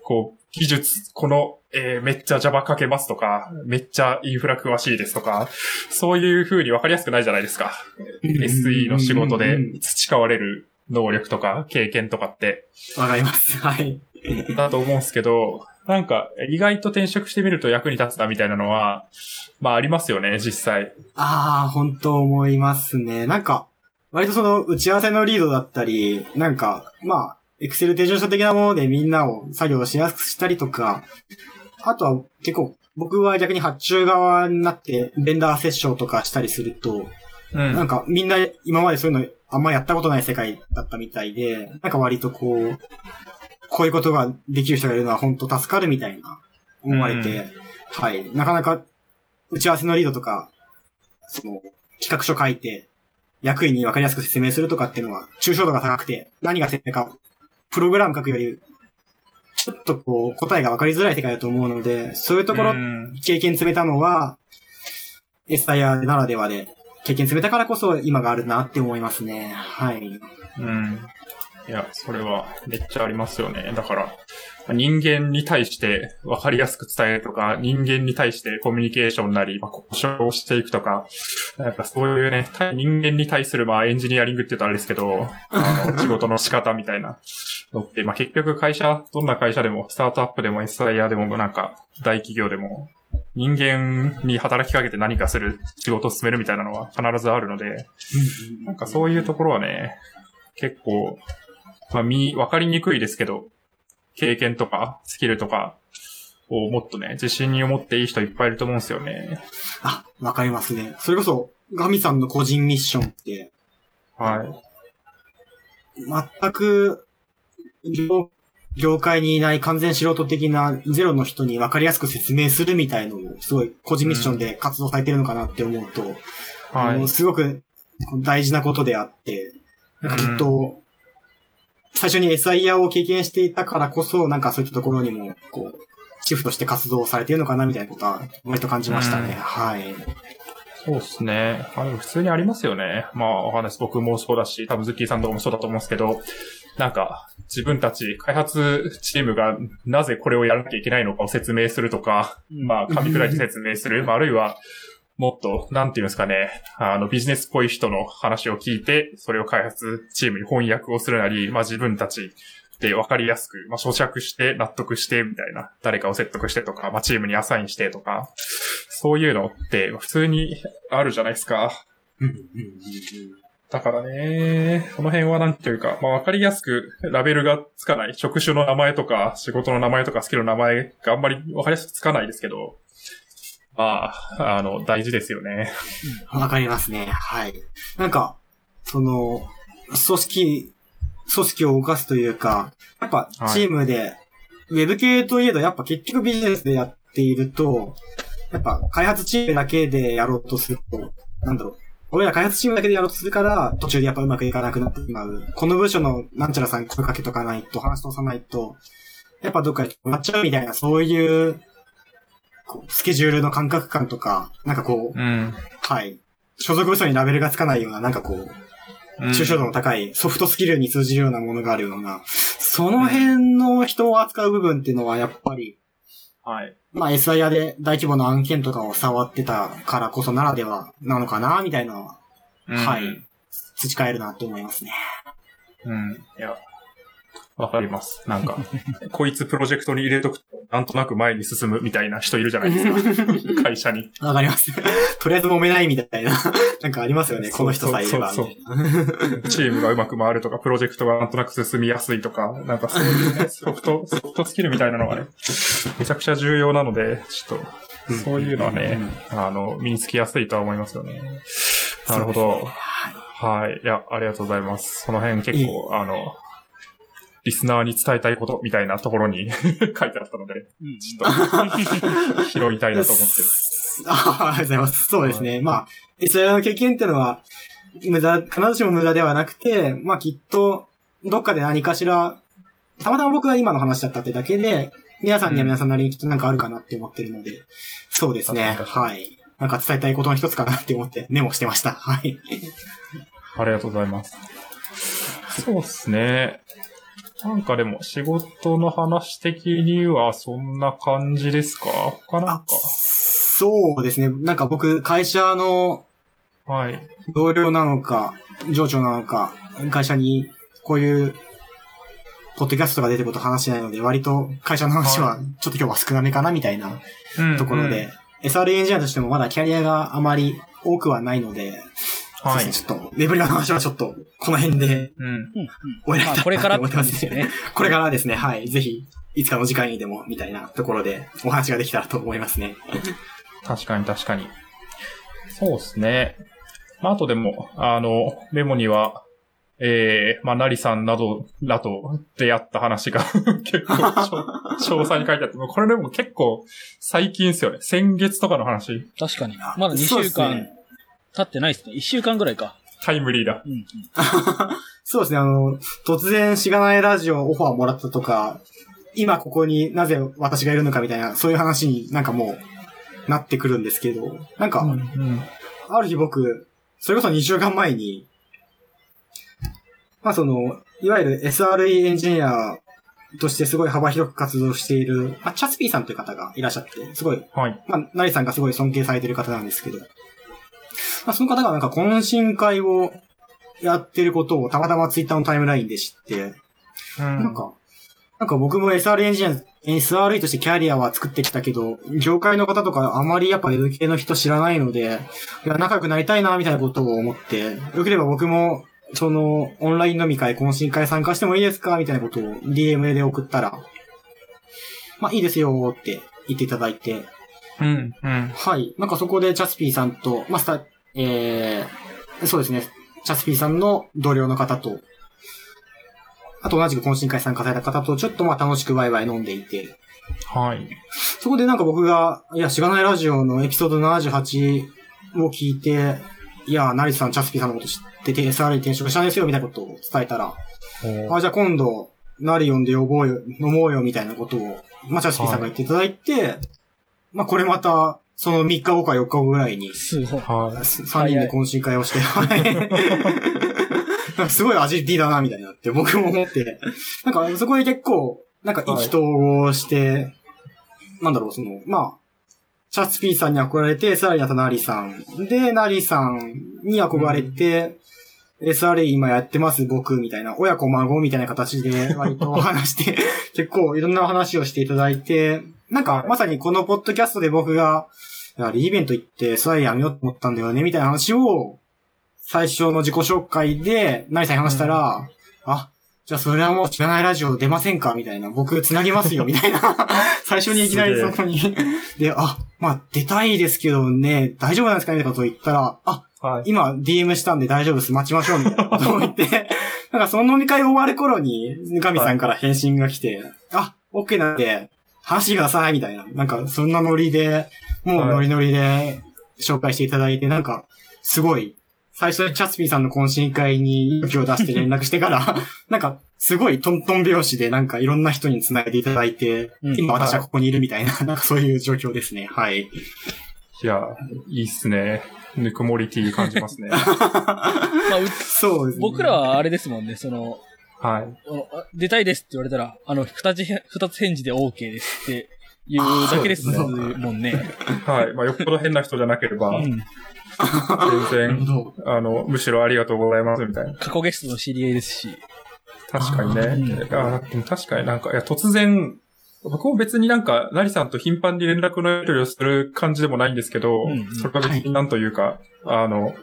こう、技術、この、えーめっちゃ Java 書けますとか、めっちゃインフラ詳しいですとか、そういう風に分かりやすくないじゃないですか。SE の仕事で培われる能力とか経験とかって、わかります。はい。だと思うんですけど、なんか意外と転職してみると役に立つなみたいなのは、まあありますよね、実際。ああ、本当思いますね。なんか、割とその打ち合わせのリードだったり、なんか、まあ、エクセル手順書的なものでみんなを作業しやすくしたりとか、あとは結構、僕は逆に発注側になって、ベンダーセッションとかしたりすると、うん。なんかみんな今までそういうのあんまやったことない世界だったみたいで、なんか割とこう、こういうことができる人がいるのは本当助かるみたいな思われて、うんはい。なかなか打ち合わせのリードとか、その企画書書いて、役員に分かりやすく説明するとかっていうのは抽象度が高くて、何が説明か、プログラム書くより、ちょっとこう答えが分かりづらい世界だと思うので、そういうところうん経験積めたのは、SIR ならではで、経験積めたからこそ今があるなって思いますね。はい。うん。いや、それはめっちゃありますよね。だから、人間に対して分かりやすく伝えるとか、人間に対してコミュニケーションなり、まあ、交渉をしていくとか、なんかそういうね、対人間に対する、まあ、エンジニアリングって言うとあれですけど、あの、仕事の仕方みたいなのって、まあ、結局会社、どんな会社でも、スタートアップでも SIR でも、なんか、大企業でも、人間に働きかけて何かする仕事を進めるみたいなのは必ずあるので、なんかそういうところはね、結構、まあ、見、わかりにくいですけど、経験とか、スキルとかをもっとね、自信に思っていい人いっぱいいると思うんですよね。あ、わかりますね。それこそ、ガミさんの個人ミッションって、はい。全く、業業界にいない完全素人的なゼロの人に分かりやすく説明するみたいのを、すごい個人ミッションで活動されてるのかなって思うと、あのはい。すごく大事なことであって、きっと、最初に SIR を経験していたからこそ、なんかそういったところにも、こう、シフトして活動されているのかなみたいなことは、割と感じましたね。うんはい。そうですね。あでも普通にありますよね。まあ、お話僕もそうだし、多分ズッキーさんとかもそうだと思うんですけど、なんか、自分たち開発チームがなぜこれをやらなきゃいけないのかを説明するとか、まあ、噛み砕いて説明する。まあ、あるいは、もっと、なんていうんですかね、あの、ビジネスっぽい人の話を聞いて、それを開発チームに翻訳をするなり、まあ自分たちで分かりやすく、まあ、咀嚼して納得して、みたいな、誰かを説得してとか、まあチームにアサインしてとか、そういうのって普通にあるじゃないですか。だからね、この辺はなんていうか、まあわかりやすくラベルがつかない、職種の名前とか、仕事の名前とか、スキルの名前があんまりわかりやすくつかないですけど、まあ、あの、大事ですよね。うんわかりますね。はい。なんか、その、組織、組織を動かすというか、やっぱはいチームで、ウェブ系といえど、やっぱ結局ビジネスでやっていると、やっぱ開発チームだけでやろうとすると、なんだろう。俺ら開発チームだけでやろうとするから、途中でやっぱうまくいかなくなってしまう。この部署のなんちゃらさんに声かけとかないと、話し通さないと、やっぱどっかで止まっちゃうみたいな、そういう、こうスケジュールの感覚感とか、なんかこう、うん。はい。所属部署にラベルがつかないような、なんかこう、うん抽象度の高いソフトスキルに通じるようなものがあるような、その辺の人を扱う部分っていうのはやっぱり、はい。まあ SIR で大規模な案件とかを触ってたからこそならではなのかな、みたいなのは、うんはい。培えるなと思いますね。うん。いや、わかります。なんか、こいつプロジェクトに入れとくと、なんとなく前に進むみたいな人いるじゃないですか。会社に。わかります。とりあえず揉めないみたいな、なんかありますよね、この人さえいれば。そうみたいなチームがうまく回るとか、プロジェクトがなんとなく進みやすいとか、なんかそういうね、ソフト、ソフトスキルみたいなのがね、めちゃくちゃ重要なので、ちょっと、そういうのはね、あの、身につきやすいとは思いますよね。なるほど。はい。いや、ありがとうございます。その辺結構、あの、リスナーに伝えたいことみたいなところに 書いてあったので、ちょっと 拾いたいなと思ってる。あありがとうございます。そうですね。まあ、SIR の経験っていうのは、無駄、必ずしも無駄ではなくて、まあきっと、どっかで何かしら、たまたま僕が今の話だったってだけで、皆さんには皆さんなりにきっとなんかあるかなって思ってるので、そうですね。はい。なんか伝えたいことの一つかなって思ってメモしてました。はい。ありがとうございます。そうですね。なんかでも仕事の話的にはそんな感じですか？他なんか？そうですね。なんか僕、会社のはい。同僚なのか、上長なのか、会社にこういう、ポッドキャストが出てること話してないので、割と会社の話はちょっと今日は少なめかなみたいなうんところで、SR エンジニアとしてもまだキャリアがあまり多くはないので、はいちょっと、レベルの話はちょっと、この辺でうん。終えられたまあ、これからってと思ってます感じですよね。これからですね、はい。ぜひ、いつかの時間にでも、みたいなところで、お話ができたらと思いますね。確かに確かに。そうですね。まあ、あとでも、あの、メモには、ええまあ、なりさんなど、らと出会った話が 結構、詳細に書いてあって、これでも結構最近ですよね。先月とかの話、確かに。まだ2週間ね経ってないですね。1週間ぐらいか。タイムリーだ。うんうん。そうですね、あの、突然しがないラジオオファーもらったとか、今ここになぜ私がいるのかみたいな、そういう話になんかもう、なってくるんですけど、なんか、うん。ある日僕、それこそ2週間前に、まあその、いわゆる SRE エンジニアとしてすごい幅広く活動している、まあ、チャスピーさんという方がいらっしゃって、すごい、はい。まあ、ナリさんがすごい尊敬されている方なんですけど、まあ、その方がなんか懇親会をやってることをたまたまツイッターのタイムラインで知って、うんなんか、なんか僕も SR エンジニア、SRE としてキャリアは作ってきたけど、業界の方とかあまりやっぱ Web 系の人知らないので、いや、仲良くなりたいな、みたいなことを思って、よければ僕も、その、オンライン飲み会、懇親会参加してもいいですか？みたいなことを DM で送ったら、まあいいですよって言っていただいて、うん。うん。はい。なんかそこでチャスピーさんと、まあ、スタ、えー、そうですね。チャスピーさんの同僚の方と、あと同じく懇親会参加された方と、ちょっとまあ楽しくワイワイ飲んでいて、はい。そこでなんか僕が、いや、しがないラジオのエピソード78を聞いて、いや、ナリスさん、チャスピーさんのこと知ってて、SR に転職したんですよ、みたいなことを伝えたら、あ、じゃあ今度、ナリオンで呼ぼうよ、飲もうよ、みたいなことを、まあ、チャスピーさんが言っていただいて、まあ、これまた、その3日後か4日後ぐらいに、すごい。は3人で懇親会をして、すごいアジリティだな、みたいになって、僕も思って、なんかそこで結構、なんか意気投合して、なんだろう、その、まあ、チャツピーさんに憧れて、さらにあとナリさん。で、ナリさんに憧れて、SRE 今やってます僕みたいな、親子孫みたいな形で割と話して、結構いろんな話をしていただいて、なんかまさにこのポッドキャストで僕が、いや、リーイベント行って SRE やめようと思ったんだよね、みたいな話を、最初の自己紹介で、ナリさんに話したら、あ、じゃあそれはもう知らないラジオ出ませんか？みたいな。僕繋ぎますよ、みたいな。最初にいきなりそこに。で、あ、まあ出たいですけどね、大丈夫なんですかみたいなことを言ったら、あ、い。はい。今 DM したんで大丈夫です、待ちましょう、みたいなことを言って、なんかその飲み会終わる頃に、神さんから返信が来て、あ、OK なんで、話してください、みたいな。なんかそんなノリで、もうノリノリで紹介していただいて、なんか、すごい、最初にチャスピーさんの懇親会に勇気を出して連絡してから、なんか、すごいトントン拍子でなんかいろんな人に繋いでいただいて、うん今私はここにいるみたいな、なんかそういう状況ですね。はい。いや、いいっすね。ぬくもりティー感じますね。まあ、うそうですね。僕らはあれですもんね、その、はい。あのあ出たいですって言われたら、あの、二つ、二つ返事で OK ですって言うだけですもんね。はい。まあ、よっぽど変な人じゃなければ、うん。全然。あの、むしろありがとうございます、みたいな。過去ゲストの知り合いですし。確かにね。うん確かになんか、いや、突然、僕も別になんか、なりさんと頻繁に連絡のやり取りをする感じでもないんですけど、うんうん。それが別になんというか、あの、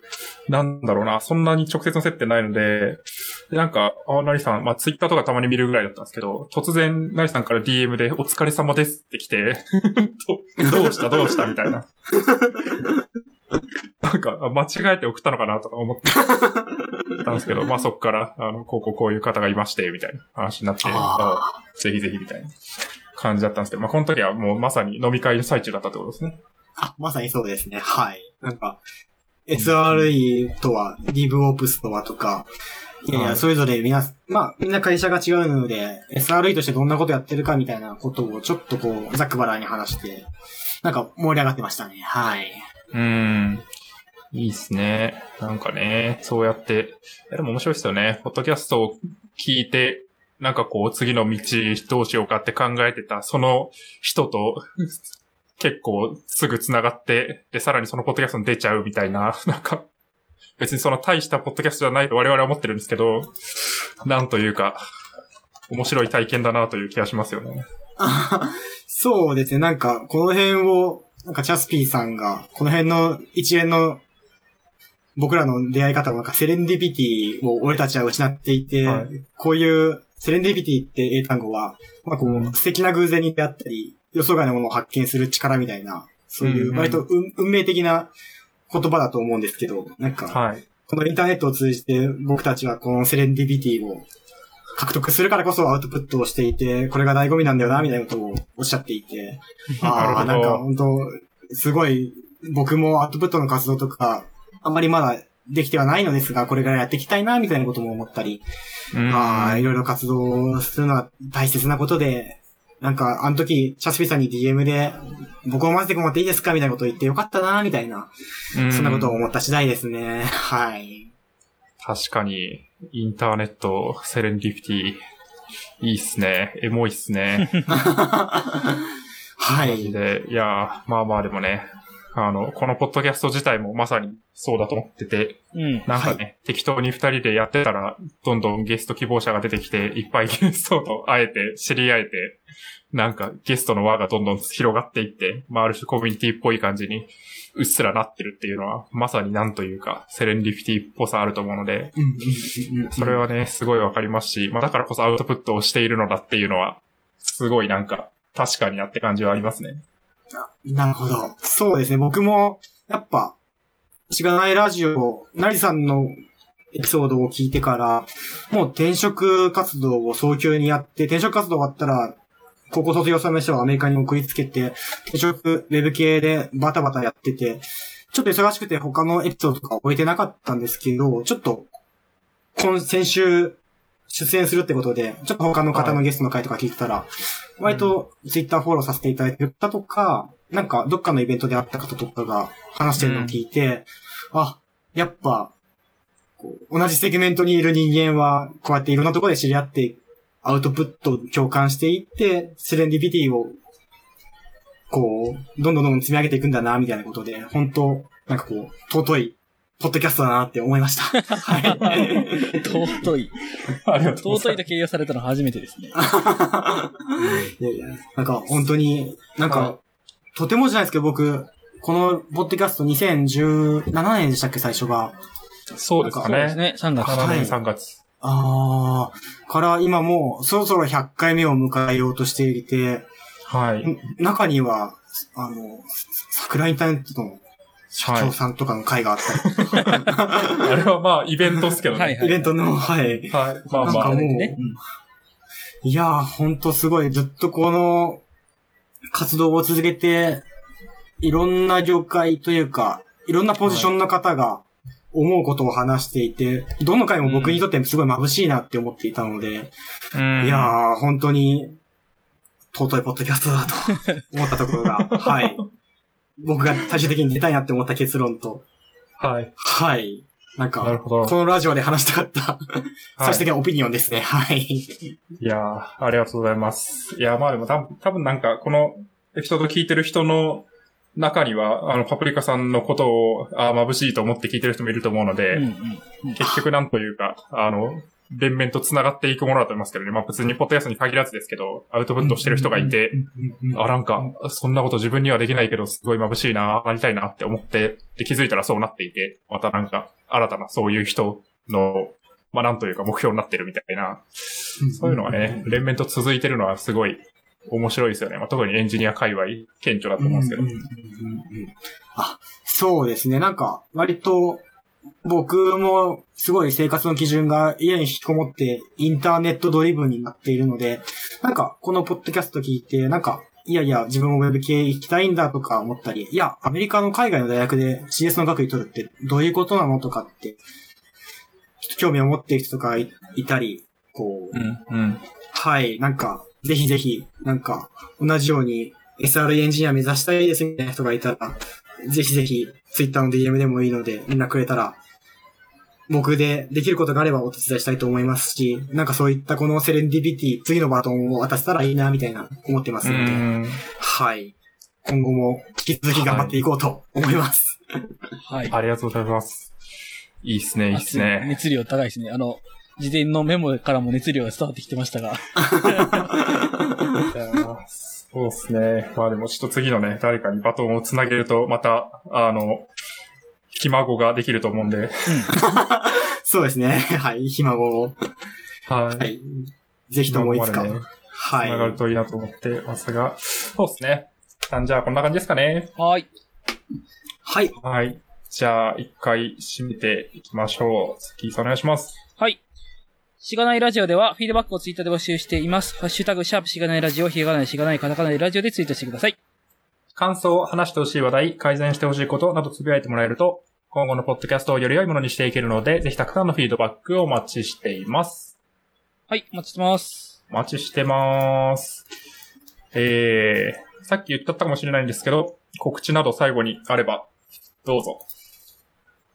なんだろうな、そんなに直接の接点ないので、でなんか、あ、なりさん、まあ、ツイッターとかたまに見るぐらいだったんですけど、突然、なりさんから DM で、お疲れ様ですって来て、と どうした？どうした？みたいな。なんか、あ間違えて送ったのかなとか思ってたんですけど、まあそっから、あの、こうこうこういう方がいまして、みたいな話になって、ぜひぜひみたいな感じだったんですけど、まあこの時はもうまさに飲み会の最中だったってことですね。あ、まさにそうですね。はい。なんか、SRE とは、DevOps とはとか、いやいや、はいそれぞれみんな、まあ、みんな会社が違うので、SRE としてどんなことやってるかみたいなことをちょっとこう、ざっくばらんに話して、なんか盛り上がってましたね。はい。うーん。いいっすね。なんかね、そうやって、えでも面白いですよね。ポッドキャストを聞いて、なんかこう、次の道どうしようかって考えてた、その人と、結構すぐ繋がって、で、さらにそのポッドキャストに出ちゃうみたいな、なんか、別にその大したポッドキャストじゃないと我々は思ってるんですけど、なんというか、面白い体験だなという気がしますよね。あ そうですね。なんか、この辺を、なんかチャスピーさんが、この辺の一連の僕らの出会い方のなんかセレンディピティを俺たちは失っていて、はいこういうセレンディピティって英単語は、まあこう、素敵な偶然に出会ったり、予想外のものを発見する力みたいな、そういう割と運運命的な言葉だと思うんですけど、なんか、はい。このインターネットを通じて僕たちはこのセレンディピティを獲得するからこそアウトプットをしていて、これが醍醐味なんだよな、みたいなことをおっしゃっていて、ああ、なんか本当すごい、僕もアウトプットの活動とか、あんまりまだできてはないのですが、これからやっていきたいな、みたいなことも思ったり、うんああ、いろいろ活動するのは大切なことで、なんか、あの時、チャスピさんに DM で、僕を混ぜてもらっていいですか？みたいなことを言ってよかったな、みたいな、うんそんなことを思った次第ですね。はい。確かに、インターネット、セレンディピティ、いいっすね。エモいっすね。はい。で、いやーまあまあでもね、あの、このポッドキャスト自体もまさにそうだと思ってて、うん。なんかね、適当に二人でやってたら、どんどんゲスト希望者が出てきて、いっぱいゲストと会えて、知り合えて、なんかゲストの輪がどんどん広がっていって、まあある種コミュニティっぽい感じに、うっすらなってるっていうのは、まさになんというか、セレンディピティっぽさあると思うので、それはね、すごいわかりますし、まあだからこそアウトプットをしているのだっていうのは、すごいなんか、確かになって感じはありますね。なるほど。そうですね。僕も、やっぱ、しがないラジオ、なりさんのエピソードを聞いてから、もう転職活動を早急にやって、転職活動終わったら、高校卒業されましたらアメリカに送りつけて、転職ウェブ系でバタバタやってて、ちょっと忙しくて他のエピソードとか終えてなかったんですけど、ちょっと、今、先週、出演するってことで、ちょっと他の方のゲストの回とか聞いてたら、割とツイッターフォローさせていただいてる方とか、なんかどっかのイベントで会った方とかが話してるのを聞いて、あ、やっぱ、同じセグメントにいる人間は、こうやっていろんなところで知り合って、アウトプット共感していって、セレンディピティを、こう、どんどんどんどん積み上げていくんだな、みたいなことで、本当なんかこう、尊い、ポッドキャストだなって思いました。はい。尊い。ありがとうござい尊いと形容されたの初めてですね。いやいや、なんか本当に、なんか、はいとてもじゃないですけど、僕、このポッドキャスト2017年でしたっけ、最初が。そうですかね。そうですね、3月。7年はい3月。あー、から今もう、そろそろ100回目を迎えようとしていて、はい。ん中には、あの、桜インターネットの社長さんとかの会があったり、あれはまあ、イベントっすけどね。はいはいイベントの、はい。はい。まあまあもう、。ねいやー、ほんとすごい、ずっとこの活動を続けて、いろんな業界というか、いろんなポジションの方が思うことを話していて、どの回も僕にとってすごい眩しいなって思っていたので、うんいやー、本当に、尊いポッドキャストだと思ったところが、はい。僕が最終的に出たいなって思った結論と、はい。はい。なんか、なるほどこのラジオで話したかった、はい最終的なオピニオンですね。はい。いやー、ありがとうございます。いやー、まあでも多分、多分なんか、このエピソード聞いてる人の中には、あの、パプリカさんのことを、あー眩しいと思って聞いてる人もいると思うので、うんうん結局なんというか、あの、連綿と繋がっていくものだと思いますけどね。まあ普通にポッドキャストに限らずですけど、アウトプットしてる人がいて、あ、なんか、そんなこと自分にはできないけど、すごい眩しいな、なりたいなって思って、で、気づいたらそうなっていて、またなんか、新たなそういう人の、まあなんというか目標になってるみたいな、そういうのがね、連綿と続いてるのはすごい面白いですよね。まあ特にエンジニア界隈、顕著だと思うんですけど。あ、そうですね。なんか、割と、僕もすごい生活の基準が家に引きこもってインターネットドリブンになっているので、なんかこのポッドキャスト聞いて、なんか、いやいや、自分もウェブ系行きたいんだとか思ったり、いや、アメリカの海外の大学で CS の学位取るってどういうことなのとかって、ちょっと興味を持っている人とかいいたり、こう、うん、うん。はい、なんか、ぜひぜひ、なんか、同じように SR エンジニア目指したいですみたいな人がいたら、ぜひぜひ、Twitter の DM でもいいので、連絡くれたら、僕でできることがあればお手伝いしたいと思いますし、なんかそういったこのセレンディビティ、次のバトンを渡せたらいいな、みたいな思ってますうので、ん。はい。今後も引き続き頑張っていこうと思います。はい。ありがとうございます。いいっすね、いいっすね。熱量高いですね。あの、事前のメモからも熱量が伝わってきてましたが。そうですね。まあでもちょっと次のね、誰かにバトンをつなげると、また、あの、ひ孫ができると思うんで、そうですね。はい。ひ孫を。はい。はい。ぜひともいつか。はい。繋がるといいなと思ってますが、そうですね。じゃあ、こんな感じですかね。はい。はい。はい。じゃあ、一回締めていきましょう。月さんお願いします。はい。しがないラジオでは、フィードバックをツイッターで募集しています。ハッシュタグ、シャープしがないラジオ、ひがないしがないカタカナでラジオでツイートしてください。感想、話してほしい話題、改善してほしいことなどつぶやいてもらえると、今後のポッドキャストをより良いものにしていけるので、ぜひたくさんのフィードバックをお待ちしています。はい、お待ちしてます。お待ちしてます。えー、さっき言っちゃったかもしれないんですけど、告知など最後にあれば、どうぞ。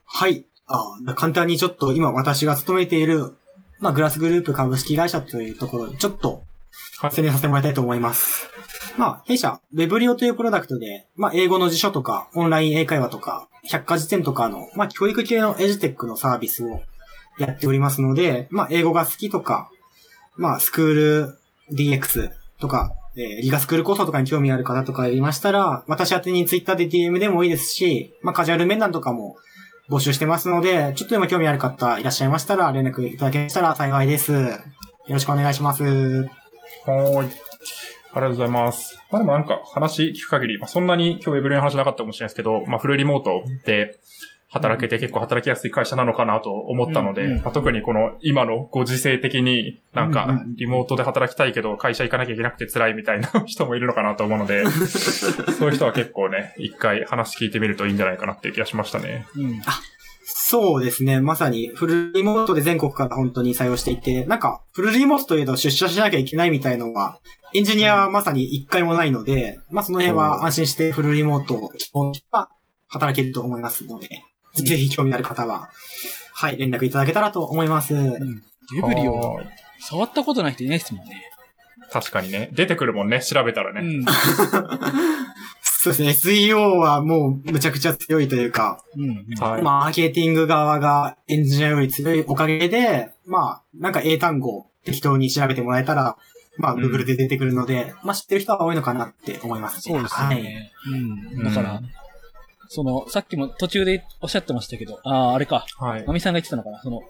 はい。あ簡単にちょっと今私が勤めている、まあ、グラスグループ株式会社というところで、ちょっとはい宣伝させてもらいたいと思います。まあ、弊社、ウェブリオというプロダクトで、まあ、英語の辞書とか、オンライン英会話とか、百科事典とかの、まあ、教育系のエジテックのサービスをやっておりますので、まあ、英語が好きとか、まあ、スクール DX とか、えーリガスクールコースとかに興味ある方とかいましたら、私宛てにツイッターで DM でもいいですし、まあ、カジュアル面談とかも募集してますので、ちょっとでも興味ある方いらっしゃいましたら、連絡いただけましたら幸いです。よろしくお願いします。はい。ありがとうございます。まあでもなんか話聞く限り、まあそんなに今日ウェブリの話なかったかもしれないですけど、まあフルリモートで働けて結構働きやすい会社なのかなと思ったので、うんうんまあ、特にこの今のご時世的になんかリモートで働きたいけど会社行かなきゃいけなくて辛いみたいな 人もいるのかなと思うので、そういう人は結構ね、一回話聞いてみるといいんじゃないかなっていう気がしましたね。うん。そうですね。まさにフルリモートで全国から本当に採用していて、なんかフルリモートというと出社しなきゃいけないみたいのは、エンジニアはまさに一回もないので、まあその辺は安心してフルリモートを希望は働けると思いますので、ぜひ興味のある方は、はい、連絡いただけたらと思います。うん。デブリオ、はーい触ったことない人いないですもんね。確かにね。出てくるもんね、調べたらね。うん。そうですね。SEO はもうむちゃくちゃ強いというか、うん。はい。マーケティング側がエンジニアより強いおかげで、まあ、なんか英単語適当に調べてもらえたら、まあ、うん Google で出てくるので、まあ知ってる人は多いのかなって思いますそうですよはい。ね。うん。だから、その、さっきも途中でおっしゃってましたけど、ああ、あれか。はい。まみさんが言ってたのかな。その、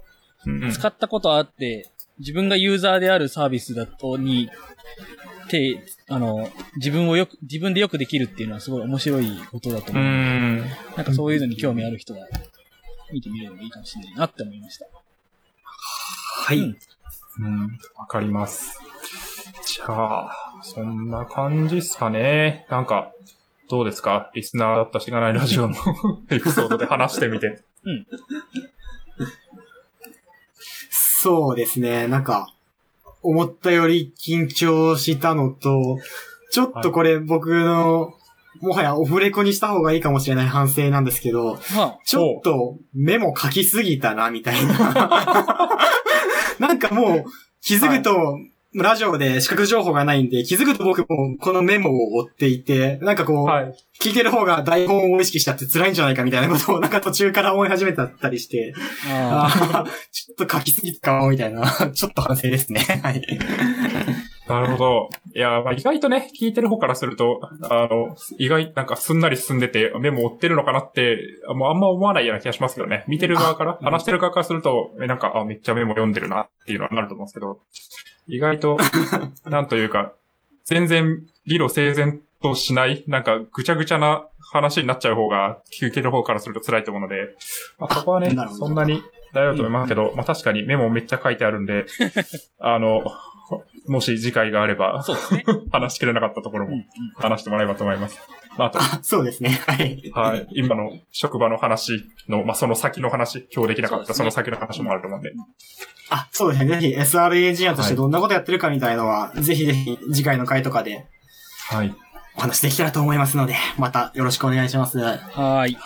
うんうん使ったことあって、自分がユーザーであるサービスだとに、て、あの、自分をよく、自分でよくできるっていうのはすごい面白いことだとう思う。ん。なんかそういうのに興味ある人は、見てみるのもいいかもしれないなって思いました。はい。うんうん、わかります。じゃあ、そんな感じっすかね。なんか、どうですか？リスナーだったしがないラジオの エピソードで話してみて。そうですね。なんか、思ったより緊張したのと、ちょっとこれ僕の、もはやオフレコにした方がいいかもしれない反省なんですけど、まちょっとメモ書きすぎたな、みたいな。なんかもう、気づくと、ラジオで視覚情報がないんで、気づくと僕もこのメモを追っていて、なんかこう、はい。聞いてる方が台本を意識しちゃって辛いんじゃないかみたいなことをなんか途中から思い始めたったりして、ちょっと書きすぎたかもみたいな、ちょっと反省ですね。はい。なるほど。いや、まあ、意外とね、聞いてる方からすると、あの、意外、なんかすんなり進んでて、メモ追ってるのかなって、もうあんま思わないような気がしますけどね。見てる側から、話してる側からすると、えなんか、あ、めっちゃメモ読んでるなっていうのはなると思うんですけど、意外と、なんというか、全然理路整然としない、なんかぐちゃぐちゃな話になっちゃう方が、聞いてる方からすると辛いと思うので、まあ、そこはねそんなに大丈夫と思いますけど、まあ確かにメモめっちゃ書いてあるんで、あの、もし次回があれば、そうですね。話しきれなかったところもん話してもらえばと思います。まあ、あと、そうですね。はい。はい、今の職場の話の、まあ、その先の話、今日できなかったそ,、ねの先の話もあると思うんで。あ、そうですね。ぜひ SR エンジニアとしてどんなことやってるかみたいのは、ぜひぜひ次回の回とかではい。お話できたらと思いますので、またよろしくお願いします。はーい。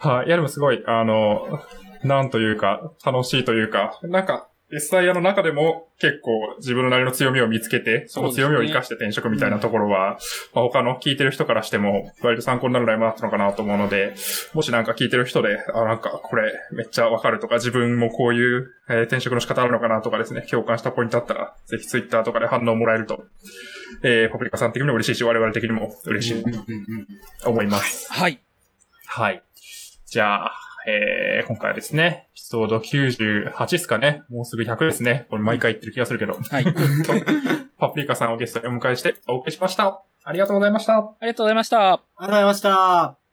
はい。いや、でもすごい、あの、なんというか、楽しいというか、なんか、SIR の中でも結構自分のなりの強みを見つけて、その強みを活かして転職みたいなところは、まあ、他の聞いてる人からしても割と参考になるライブだったのかなと思うので、もしなんか聞いてる人で、あ、なんかこれめっちゃわかるとか、自分もこういう、えー転職の仕方あるのかなとかですね、共感したポイントあったら、ぜひ Twitter とかで反応もらえると、えー、パプリカさん的にも嬉しいし、我々的にも嬉しいと思います。はい。はい。じゃあ、えー、今回はですね、エピソード98ですかね。もうすぐ100ですね。これ毎回言ってる気がするけど。はい。パプリカさんをゲストにお迎えしてお送りしました。ありがとうございました。ありがとうございました。ありがとうございました。